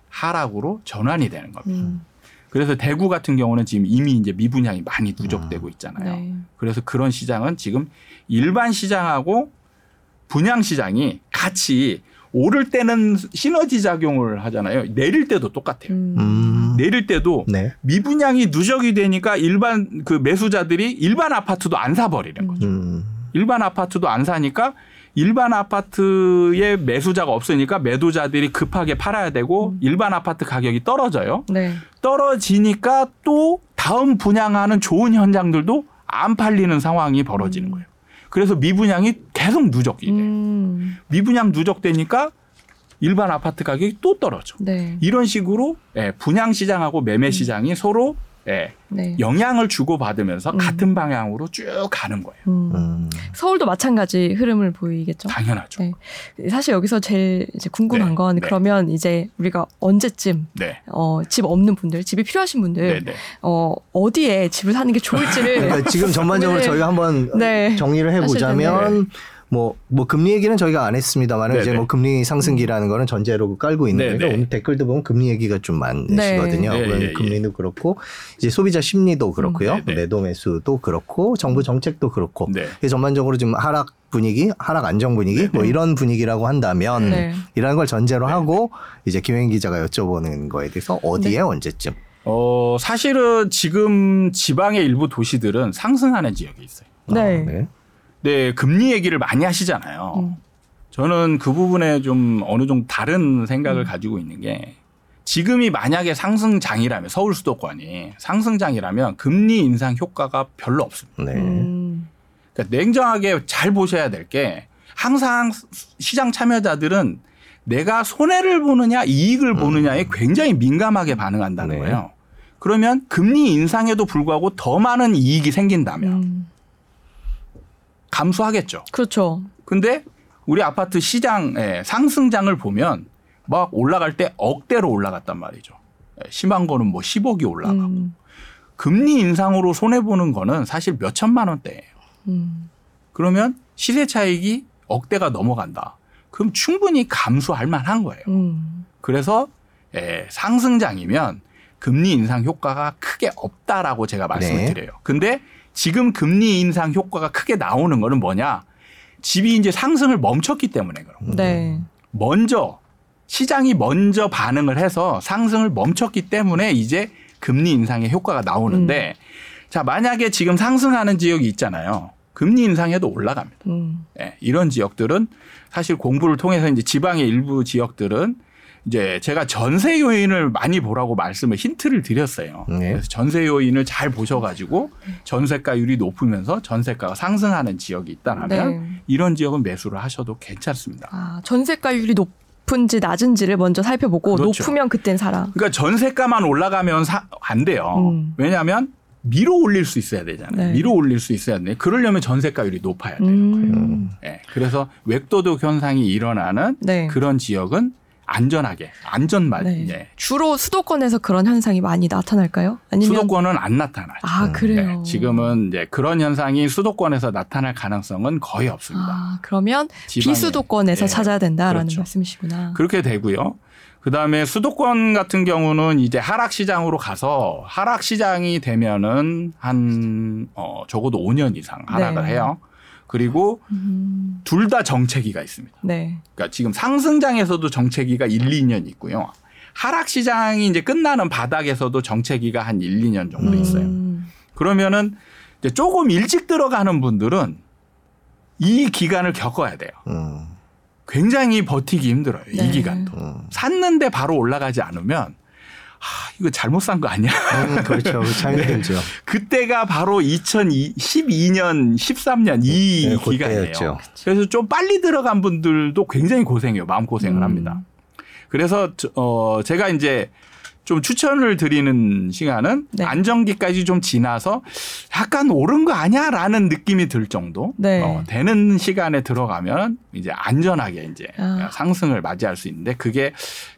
하락으로 전환이 되는 겁니다. 음. 그래서 대구 같은 경우는 지금 이미 이제 미분양이 많이 누적되고 음. 있잖아요. 네. 그래서 그런 시장은 지금 일반 시장하고 분양 시장이 같이 오를 때는 시너지 작용을 하잖아요. 내릴 때도 똑같아요. 음. 내릴 때도 네. 미분양이 누적이 되니까 일반 그 매수자들이 일반 아파트도 안 사버리는 거죠. 음. 일반 아파트도 안 사니까 일반 아파트에 매수자가 없으니까 매도자들이 급하게 팔아야 되고 음. 일반 아파트 가격이 떨어져요. 네. 떨어지니까 또 다음 분양하는 좋은 현장들도 안 팔리는 상황이 벌어지는 음. 거예요. 그래서 미분양이 계속 누적이 돼요. 음. 미분양 누적되니까 일반 아파트 가격이 또 떨어져. 네. 이런 식으로 예, 분양 시장하고 매매 시장이 음. 서로 예, 네. 영향을 주고 받으면서 음. 같은 방향으로 쭉 가는 거예요. 음. 음. 서울도 마찬가지 흐름을 보이겠죠. 당연하죠. 네. 사실 여기서 제일 이제 궁금한 네. 건 네. 그러면 이제 우리가 언제쯤 네. 어, 집 없는 분들, 집이 필요하신 분들 네, 어, 어디에 집을 사는 게 좋을지를 그러니까 지금 전반적으로 저희가 한번 정리를 해보자면 뭐, 뭐 금리 얘기는 저희가 안 했습니다만 이제 뭐 금리 상승기라는 거는 전제로 깔고 있는데. 오늘 댓글도 보면 금리 얘기가 좀 많으시거든요. 네. 네. 금리도 그렇고 이제 소비자 심리도 그렇고요. 음. 매도 매수도 그렇고 정부 정책도 그렇고 네. 전반적으로 지금 하락 분위기, 하락 안정 분위기 뭐 이런 분위기라고 한다면 네. 이라는 걸 전제로 하고 이제 김행 기자가 여쭤보는 거에 대해서 어디에 네. 언제쯤? 어, 사실은 지금 지방의 일부 도시들은 상승하는 지역이 있어요. 네. 아, 네. 네, 금리 얘기를 많이 하시잖아요. 음. 저는 그 부분에 좀 어느 정도 다른 생각을 음. 가지고 있는 게 지금이 만약에 상승장이라면 서울 수도권이 상승장이라면 금리 인상 효과가 별로 없습니다. 네. 음. 그러니까 냉정하게 잘 보셔야 될 게 항상 시장 참여자들은 내가 손해를 보느냐 이익을 보느냐에 음. 굉장히 민감하게 반응한다는 네. 거예요. 그러면 금리 인상에도 불구하고 더 많은 이익이 생긴다면 음. 감수하겠죠. 그렇죠. 근데 우리 아파트 시장의 상승장을 보면 막 올라갈 때 억대로 올라갔단 말이죠. 예, 심한 거는 뭐 10억이 올라가고. 음. 금리 인상으로 손해보는 거는 사실 몇 천만 원대예요. 음. 그러면 시세 차익이 억대가 넘어간다. 그럼 충분히 감수할 만한 거예요. 음. 그래서 예, 상승장이면 금리 인상 효과가 크게 없다라고 제가 말씀을 네. 드려요. 근데 지금 금리 인상 효과가 크게 나오는 거는 뭐냐? 집이 이제 상승을 멈췄기 때문에 그런 거예요. 네. 먼저 시장이 먼저 반응을 해서 상승을 멈췄기 때문에 이제 금리 인상의 효과가 나오는데 음. 자 만약에 지금 상승하는 지역이 있잖아요. 금리 인상해도 올라갑니다. 음. 네, 이런 지역들은 사실 공부를 통해서 이제 지방의 일부 지역들은 이제 제가 전세 요인을 많이 보라고 말씀을 힌트를 드렸어요. 네. 그래서 전세 요인을 잘 보셔가지고 전세가율이 높으면서 전세가가 상승하는 지역이 있다면 네. 이런 지역은 매수를 하셔도 괜찮습니다. 아, 전세가율이 높 높은지 낮은지를 먼저 살펴보고 그렇죠. 높으면 그땐 사라. 그러니까 전세가만 올라가면 사, 안 돼요. 음. 왜냐하면 미로 올릴 수 있어야 되잖아요. 네. 미로 올릴 수 있어야 돼. 그러려면 전세가율이 높아야 되는 음. 거예요. 네. 그래서 웹도덕 현상이 일어나는 네. 그런 지역은 안전하게 안전만 네. 예. 주로 수도권에서 그런 현상이 많이 나타날까요? 아니면 수도권은 안 나타나죠. 아 그래요. 네. 지금은 이제 그런 현상이 수도권에서 나타날 가능성은 거의 없습니다. 아, 그러면 비수도권에서 예. 찾아야 된다라는 그렇죠. 말씀이시구나. 그렇게 되고요. 그 다음에 수도권 같은 경우는 이제 하락 시장으로 가서 하락 시장이 되면은 한 어, 적어도 5년 이상 하락을 네. 해요. 그리고 음. 둘다 정체기가 있습니다. 네. 그러니까 지금 상승장에서도 정체기가 1, 2년 있고요. 하락 시장이 이제 끝나는 바닥에서도 정체기가 한 1, 2년 정도 있어요. 음. 그러면은 이제 조금 일찍 들어가는 분들은 이 기간을 겪어야 돼요. 음. 굉장히 버티기 힘들어요. 네. 이 기간도. 음. 샀는데 바로 올라가지 않으면 아, 이거 잘못 산 거 아니야? 음, 그렇죠. 참 힘들죠. 네. 그때가 바로 2012년, 13년 이 네, 기간이에요. 그래서 좀 빨리 들어간 분들도 굉장히 고생해요. 마음고생을 음. 합니다. 그래서 어 제가 이제 좀 추천을 드리는 시간은 네. 안정기까지 좀 지나서 약간 오른 거 아니야 라는 느낌이 들 정도 네. 어, 되는 시간에 들어가면 이제 안전하게 이제 아. 상승을 맞이할 수 있는데 그게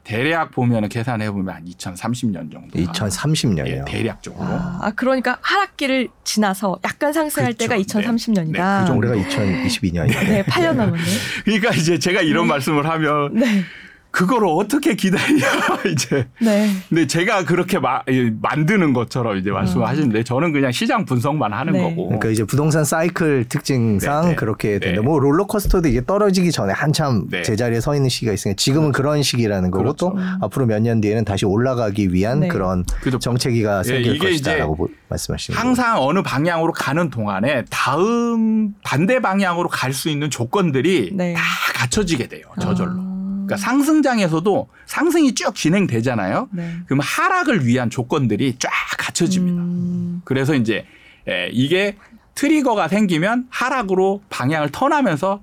대략 보면 계산해 보면 한 2030년 정도. 2030년이요. 예, 대략적으로. 아, 아, 그러니까 하락기를 지나서 약간 상승할 그렇죠. 때가 2030년이다. 네. 네. 그 올해가 2022년이에요. 네, 8년 남았네. 그러니까 이제 제가 이런 네. 말씀을 하면 네. 그걸 어떻게 기다려 이제. 네. 근데 제가 그렇게 마, 만드는 것처럼 이제 말씀을 어. 하시는데 저는 그냥 시장 분석만 하는 네. 거고. 그러니까 이제 부동산 사이클 특징상 네, 네. 그렇게 된다. 네. 뭐 롤러코스터도 이게 떨어지기 전에 한참 네. 제자리에 서 있는 시기가 있으니까 지금은 그렇죠. 그런 시기라는 거고 그렇죠. 또 음. 앞으로 몇 년 뒤에는 다시 올라가기 위한 네. 그런 그렇죠. 정체기가 생길 것이다라고 말씀하시는 항상 거고. 어느 방향으로 가는 동안에 다음 반대 방향으로 갈 수 있는 조건들이 다 갖춰지게 돼요. 저절로. 아. 그러니까 상승장에서도 상승이 쭉 진행되잖아요. 네. 그럼 하락을 위한 조건들이 쫙 갖춰집니다. 음. 그래서 이제 예, 이게 트리거가 생기면 하락으로 방향을 턴하면서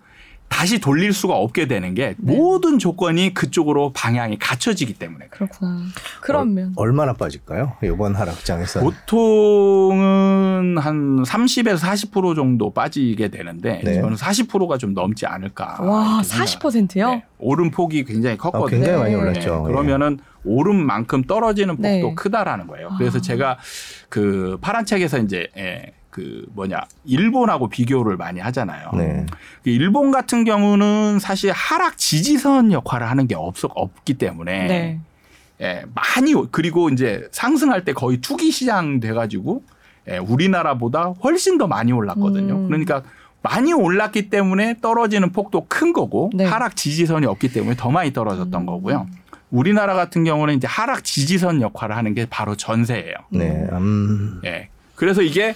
다시 돌릴 수가 없게 되는 게 네. 모든 조건이 그쪽으로 방향이 갖춰지기 때문에 그렇구나. 그러면 어, 얼마나 빠질까요? 이번 하락장에서 보통은 한 30에서 40% 정도 빠지게 되는데 네. 저는 40%가 좀 넘지 않을까. 와, 40%요? 네. 오른 폭이 굉장히 컸거든요. 아, 굉장히 많이 올랐죠. 네. 그러면은 오른 만큼 떨어지는 폭도 네. 크다라는 거예요. 그래서 아. 제가 그 파란 책에서 이제 예, 그 뭐냐 일본하고 비교를 많이 하잖아요. 네. 그 일본 같은 경우는 사실 하락 지지선 역할을 하는 게 없, 없기 때문에 네. 예, 많이 그리고 이제 상승할 때 거의 투기 시장 돼가지고 예, 우리나라보다 훨씬 더 많이 올랐거든요. 음. 그러니까 많이 올랐기 때문에 떨어지는 폭도 큰 거고 네. 하락 지지선이 없기 때문에 더 많이 떨어졌던 음. 거고요. 우리나라 같은 경우는 이제 하락 지지선 역할을 하는 게 바로 전세예요. 네. 음. 예. 그래서 이게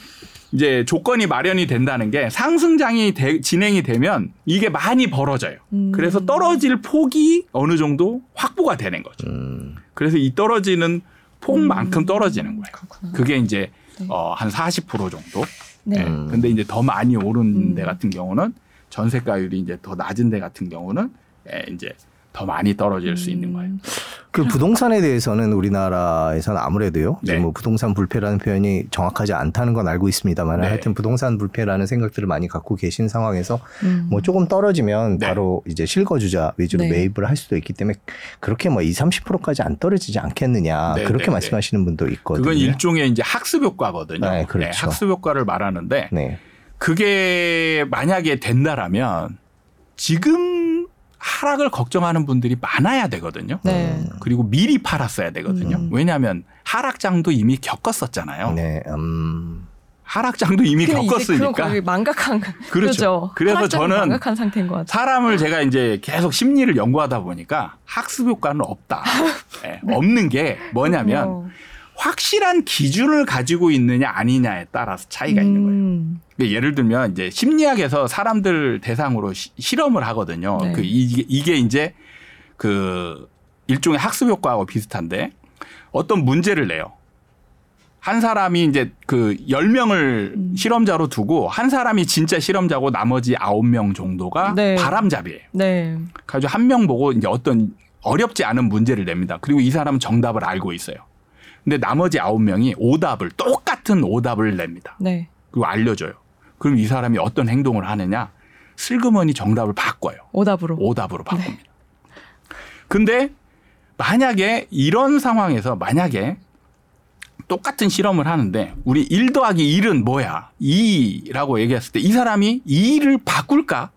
이제 조건이 마련이 된다는 게 상승장이 되, 진행이 되면 이게 많이 벌어져요. 음. 그래서 떨어질 폭이 어느 정도 확보가 되는 거죠. 음. 그래서 이 떨어지는 폭만큼 음. 떨어지는 거예요. 그렇구나. 그게 이제 네. 어, 한 40% 정도. 네. 네. 근데 이제 더 많이 오른 음. 데 같은 경우는 전세가율이 이제 더 낮은 데 같은 경우는 예, 이제 더 많이 떨어질 수 있는 거예요. 그 부동산에 대해서는 우리나라에서는 아무래도요. 네. 뭐 부동산 불패라는 표현이 정확하지 않다는 건 알고 있습니다만 네. 하여튼 부동산 불패라는 생각들을 많이 갖고 계신 상황에서 음. 뭐 조금 떨어지면 네. 바로 이제 실거주자 위주로 네. 매입을 할 수도 있기 때문에 그렇게 뭐 2, 30%까지 안 떨어지지 않겠느냐 네, 그렇게 네, 말씀하시는 분도 있거든요. 그건 일종의 이제 학습 효과거든요. 네, 그렇죠. 학습 효과를 말하는데 그게 만약에 된다라면 지금 하락을 걱정하는 분들이 많아야 되거든요. 네. 그리고 미리 팔았어야 되거든요. 음. 왜냐하면 하락장도 이미 겪었었잖아요. 네. 음. 하락장도 이미 겪었으니까. 망각한 그렇죠. 그렇죠. 그래서 저는 망각한 상태인 것 같아요. 사람을 제가 이제 계속 심리를 연구하다 보니까 학습 효과는 없다. 네. 네. 없는 게 뭐냐면 어. 확실한 기준을 가지고 있느냐 아니냐에 따라서 차이가 음. 있는 거예요. 예를 들면 이제 심리학에서 사람들 대상으로 시, 실험을 하거든요. 네. 그 이게, 이게 이제 그 일종의 학습 효과하고 비슷한데 어떤 문제를 내요. 한 사람이 이제 그 10명을 음. 실험자로 두고 한 사람이 진짜 실험자고 나머지 9명 정도가 네. 바람잡이에요. 네. 가지고 한명 보고 이제 어떤 어렵지 않은 문제를 냅니다. 그리고 이 사람은 정답을 알고 있어요. 근데 나머지 9명이 오답을 똑같은 오답을 냅니다. 네. 그리고 알려줘요. 그럼 이 사람이 어떤 행동을 하느냐? 슬그머니 정답을 바꿔요. 오답으로. 오답으로 바꿉니다. 네. 근데 만약에 이런 상황에서 만약에 똑같은 실험을 하는데 우리 1 더하기 1은 뭐야? 2라고 얘기했을 때 이 사람이 2를 바꿀까?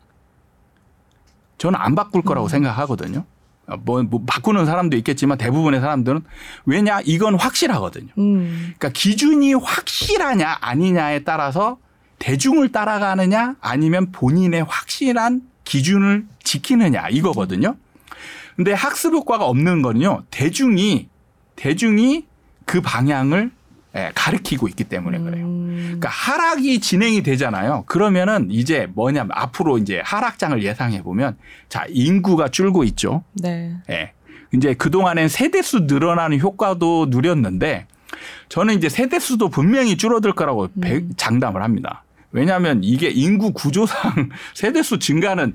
저는 안 바꿀 거라고 음. 생각하거든요. 뭐, 뭐, 바꾸는 사람도 있겠지만 대부분의 사람들은 왜냐 이건 확실하거든요. 음. 그러니까 기준이 확실하냐 아니냐에 따라서 대중을 따라가느냐 아니면 본인의 확실한 기준을 지키느냐 이거거든요. 근데 학습 효과가 없는 거는요. 대중이 대중이 그 방향을 예, 가르키고 있기 때문에 그래요. 음. 그러니까 하락이 진행이 되잖아요. 그러면은 이제 뭐냐면 앞으로 이제 하락장을 예상해 보면 자 인구가 줄고 있죠. 네. 예. 이제 그 동안엔 세대수 늘어나는 효과도 누렸는데 저는 이제 세대수도 분명히 줄어들 거라고 음. 장담을 합니다. 왜냐하면 이게 인구 구조상 세대수 증가는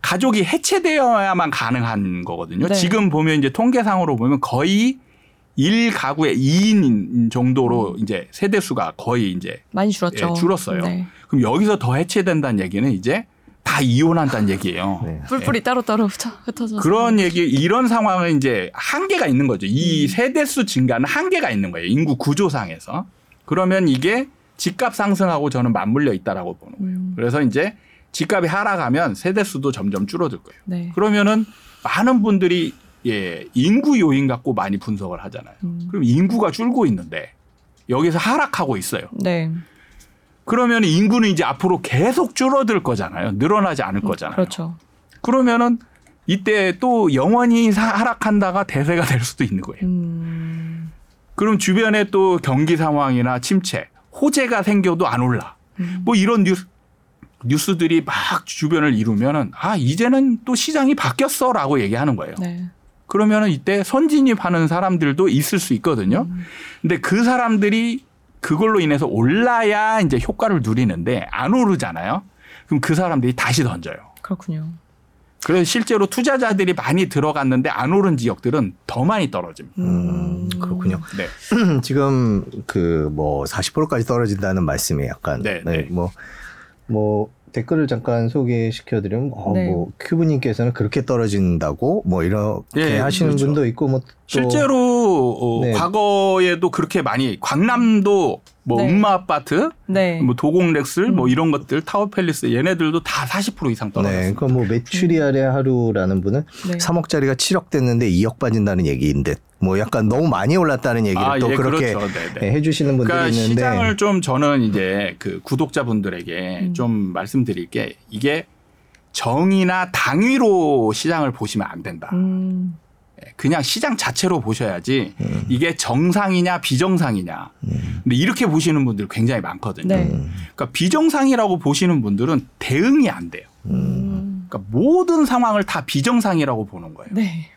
가족이 해체되어야만 가능한 거거든요. 네. 지금 보면 이제 통계상으로 보면 거의 1가구에 2인 정도로 음. 이제 세대 수가 거의 이제 많이 줄었죠. 예, 줄었어요. 네. 그럼 여기서 더 해체된다는 얘기는 이제 다 이혼한다는 얘기예요. 네. 뿔뿔이 네. 따로따로 흩어져. 그런 얘기 이런 상황은 이제 한계가 있는 거죠. 이 음. 세대 수 증가는 한계가 있는 거예요. 인구 구조상에서. 그러면 이게 집값 상승하고 저는 맞물려 있다라고 보는 거예요. 음. 그래서 이제 집값이 하락하면 세대 수도 점점 줄어들 거예요. 네. 그러면은 많은 분들이 예, 인구 요인 갖고 많이 분석을 하잖아요. 음. 그럼 인구가 줄고 있는데 여기서 하락하고 있어요. 네. 그러면 인구는 이제 앞으로 계속 줄어들 거잖아요. 늘어나지 않을 음, 거잖아요. 그렇죠. 그러면은 이때 또 영원히 하락한다가 대세가 될 수도 있는 거예요. 음. 그럼 주변에 또 경기 상황이나 침체, 호재가 생겨도 안 올라. 음. 뭐 이런 뉴스, 뉴스들이 막 주변을 이루면은 아, 이제는 또 시장이 바뀌었어 라고 얘기하는 거예요. 네. 그러면은 이때 선진입하는 사람들도 있을 수 있거든요. 음. 근데 그 사람들이 그걸로 인해서 올라야 이제 효과를 누리는데 안 오르잖아요. 그럼 그 사람들이 다시 던져요. 그렇군요. 그래서 실제로 투자자들이 많이 들어갔는데 안 오른 지역들은 더 많이 떨어집니다. 음, 그렇군요. 네. 지금 그 뭐 40%까지 떨어진다는 말씀이 약간 네, 네. 네. 뭐, 뭐 댓글을 잠깐 소개시켜드리면 어, 네. 뭐 큐브님께서는 그렇게 떨어진다고 뭐 이렇게 네, 하시는 그렇죠. 분도 있고 뭐 실제로 어, 네. 과거에도 그렇게 많이 광남도 뭐 네. 음마 아파트, 네. 뭐 도공렉슬, 뭐 음. 뭐 이런 것들 타워 팰리스 얘네들도 다 40% 이상 떨어졌어요. 네, 그러니까 뭐 매출이 아래 하루라는 분은 네. 3억짜리가 7억 됐는데 2억 빠진다는 얘기인데 뭐 약간 너무 많이 올랐다는 얘기를 아, 또 예, 그렇게 그렇죠. 네, 네. 해주시는 분들이 그러니까 있는데 시장을 좀 저는 이제 그 구독자분들에게 음. 좀 말씀드릴 게 이게 정의나 당위로 시장을 보시면 안 된다. 음. 그냥 시장 자체로 보셔야지 음. 이게 정상이냐 비정상이냐. 음. 근데 이렇게 보시는 분들 굉장히 많거든요. 네. 그러니까 비정상이라고 보시는 분들은 대응이 안 돼요. 음. 그러니까 모든 상황을 다 비정상이라고 보는 거예요. 네.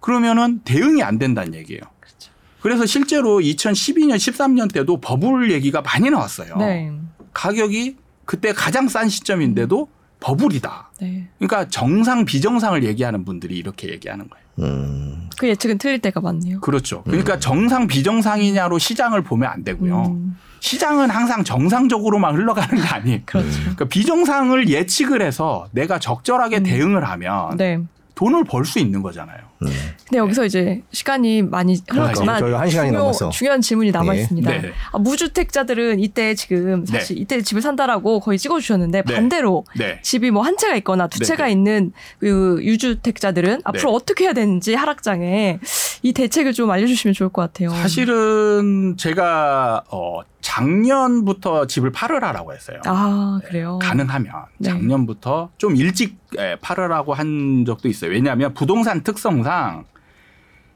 그러면은 대응이 안 된다는 얘기예요. 그렇죠. 그래서 실제로 2012년, 13년 때도 버블 얘기가 많이 나왔어요. 네. 가격이 그때 가장 싼 시점인데도 버블이다. 네. 그러니까 정상 비정상을 얘기하는 분들이 이렇게 얘기하는 거예요. 음. 그 예측은 틀릴 때가 많네요. 그렇죠. 그러니까 음. 정상 비정상이냐로 시장을 보면 안 되고요. 음. 시장은 항상 정상적으로만 흘러가는 게 아니에요. 그렇죠. 그러니까 비정상을 예측을 해서 내가 적절하게 음. 대응을 하면 네. 돈을 벌 수 있는 거잖아요. 네. 근데 여기서 이제 시간이 많이 흘렀지만 시간이 중요, 남았어. 중요한 질문이 남아 네. 있습니다. 네. 아, 무주택자들은 이때 지금 네. 사실 이때 집을 산다라고 거의 찍어주셨는데 네. 반대로 네. 집이 뭐 한 채가 있거나 두 채가 있는 그 유주택자들은 앞으로 어떻게 해야 되는지 하락장에 이 대책을 좀 알려주시면 좋을 것 같아요. 사실은 제가 어 작년부터 집을 팔으라라고 했어요. 아 그래요. 네, 가능하면 네. 작년부터 좀 일찍 예, 팔으라고 한 적도 있어요. 왜냐하면 부동산 특성상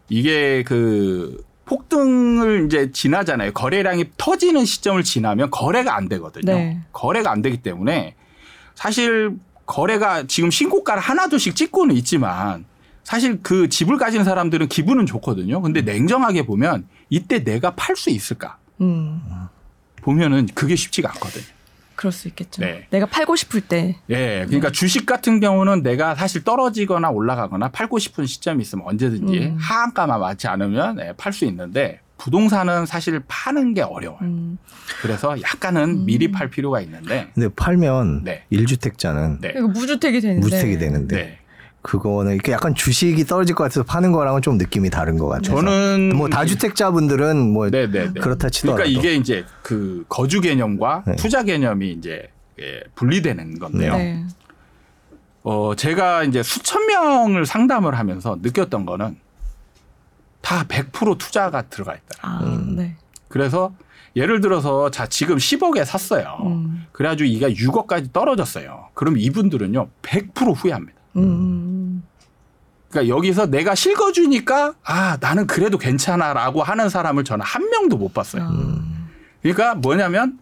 이게 그 폭등을 이제 지나잖아요. 거래량이 터지는 시점을 지나면 거래가 안 되거든요. 네. 거래가 안 되기 때문에 사실 거래가 지금 신고가를 하나 둘씩 찍고는 있지만 사실 그 집을 가진 사람들은 기분은 좋거든요. 근데 냉정하게 보면 이때 내가 팔 수 있을까? 음. 보면은 그게 쉽지가 않거든요. 그럴 수 있겠죠. 네. 내가 팔고 싶을 때. 예. 그러니까 네. 주식 같은 경우는 내가 사실 떨어지거나 올라가거나 팔고 싶은 시점이 있으면 언제든지 음. 하한가만 맞지 않으면 네, 팔수 있는데 부동산은 사실 파는 게 어려워요. 음. 그래서 약간은 음. 미리 팔 필요가 있는데. 근데 팔면 네. 1주택자는 네. 무주택이 되는데. 무주택이 되는데. 네. 그거는 이렇게 약간 주식이 떨어질 것 같아서 파는 거랑은 좀 느낌이 다른 것 같아요. 저는 뭐 다주택자분들은 뭐 네네네. 그렇다 치더라도 그러니까 이게 이제 그 거주 개념과 네. 투자 개념이 이제 예, 분리되는 건데요. 네. 어 제가 이제 수천 명을 상담을 하면서 느꼈던 거는 다 100% 투자가 들어가 있다. 아, 음. 네. 그래서 예를 들어서 자 지금 10억에 샀어요. 음. 그래가지고 이가 6억까지 떨어졌어요. 그럼 이분들은요 100% 후회합니다. 음. 그러니까 여기서 내가 실거주니까 아 나는 그래도 괜찮아라고 하는 사람을 저는 한 명도 못 봤어요. 음. 그러니까 뭐냐면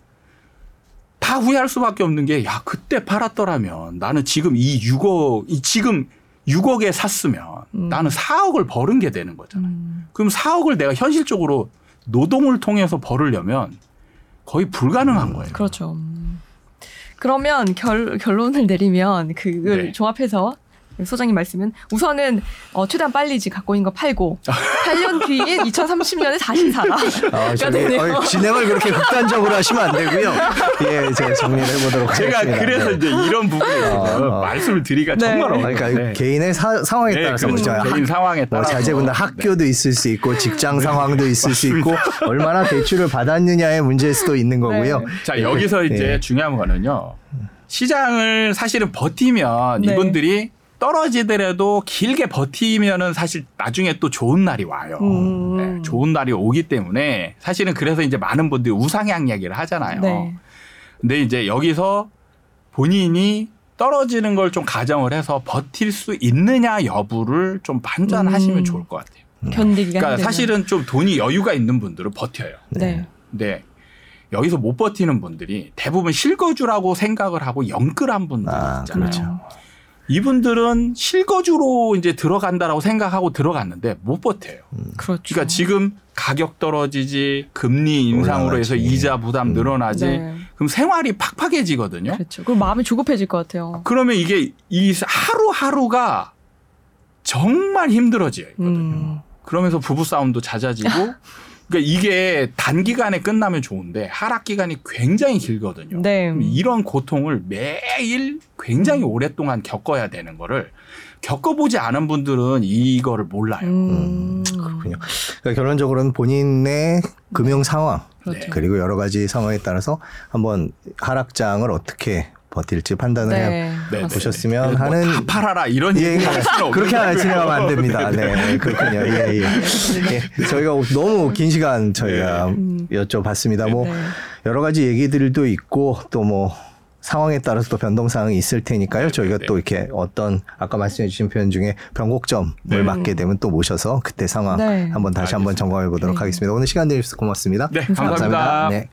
다 후회할 수밖에 없는 게 야 그때 팔았더라면 나는 지금 이 6억 이 지금 6억에 샀으면 음. 나는 4억을 버는 게 되는 거잖아요. 음. 그럼 4억을 내가 현실적으로 노동을 통해서 벌으려면 거의 불가능한 음. 거예요. 그렇죠. 그러면 결, 결론을 내리면 그걸 네. 종합해서 소장님 말씀은 우선은 어, 최대한 빨리 지 갖고 있는 거 팔고 8년 뒤인 2030년에 다시 사라. 아, 저기, 어, 진행을 그렇게 극단적으로 하시면 안 되고요. 예, 제가 정리를 해보도록 제가 하겠습니다. 제가 그래서 네. 이제 이런 부분에 어, 어. 말씀을 드리기가 네. 정말 어려워요. 그러니까 네. 개인의 사, 상황에 네, 따라서 그렇죠. 개인 학, 상황에 따라 자제분들 학교도 있을 수 있고 직장 상황도 있을 수 있고 얼마나 대출을 받았느냐의 문제일 수도 있는 거고요. 자 여기서 이제 중요한 거는요. 시장을 사실은 버티면 이분들이 떨어지더라도 길게 버티면은 사실 나중에 또 좋은 날이 와요. 음. 네, 좋은 날이 오기 때문에 사실은 그래서 이제 많은 분들이 우상향 이야기를 하잖아요. 네. 근데 이제 여기서 본인이 떨어지는 걸 좀 가정을 해서 버틸 수 있느냐 여부를 좀 판단하시면 음. 좋을 것 같아요. 견디기가 그러니까 사실은 좀 돈이 여유가 있는 분들은 버텨요. 네. 네. 여기서 못 버티는 분들이 대부분 실거주라고 생각을 하고 영끌한 분들 아, 있잖아요. 그렇죠. 이분들은 실거주로 이제 들어간다라고 생각하고 들어갔는데 못 버텨요. 음. 그렇죠. 그러니까 지금 가격 떨어지지 금리 인상으로 해서 이자 부담 음. 늘어나지 네. 그럼 생활이 팍팍해지거든요. 그렇죠. 그럼 마음이 조급해질 것 같아요. 그러면 이게 이 하루하루가 정말 힘들어져요. 음. 그러면서 부부 싸움도 잦아지고 그러니까 이게 단기간에 끝나면 좋은데 하락 기간이 굉장히 길거든요. 네. 이런 고통을 매일 굉장히 오랫동안 겪어야 되는 거를 겪어보지 않은 분들은 이거를 몰라요. 음. 그렇군요. 그러니까 결론적으로는 본인의 금융 상황 그렇죠. 그리고 여러 가지 상황에 따라서 한번 하락장을 어떻게 버틸지 판단을 네. 해 네, 보셨으면 네. 뭐 하는 뭐 팔아라 이런 예, 얘기 예, 그렇게 진행하면 안 됩니다. 네, 그렇군요. 예, 예. 예. 저희가 너무 긴 시간 저희가 네. 여쭤봤습니다. 뭐 네. 여러 가지 얘기들도 있고 또 뭐 상황에 따라서 또 변동 사항이 있을 테니까요. 저희가 네. 또 이렇게 어떤 아까 말씀해 주신 표현 중에 변곡점을 네. 맞게 되면 또 모셔서 그때 상황 한번 다시 알겠습니다. 한번 점검해 보도록 하겠습니다. 오늘 시간 내주셔서 고맙습니다. 네, 감사합니다. 감사합니다. 네.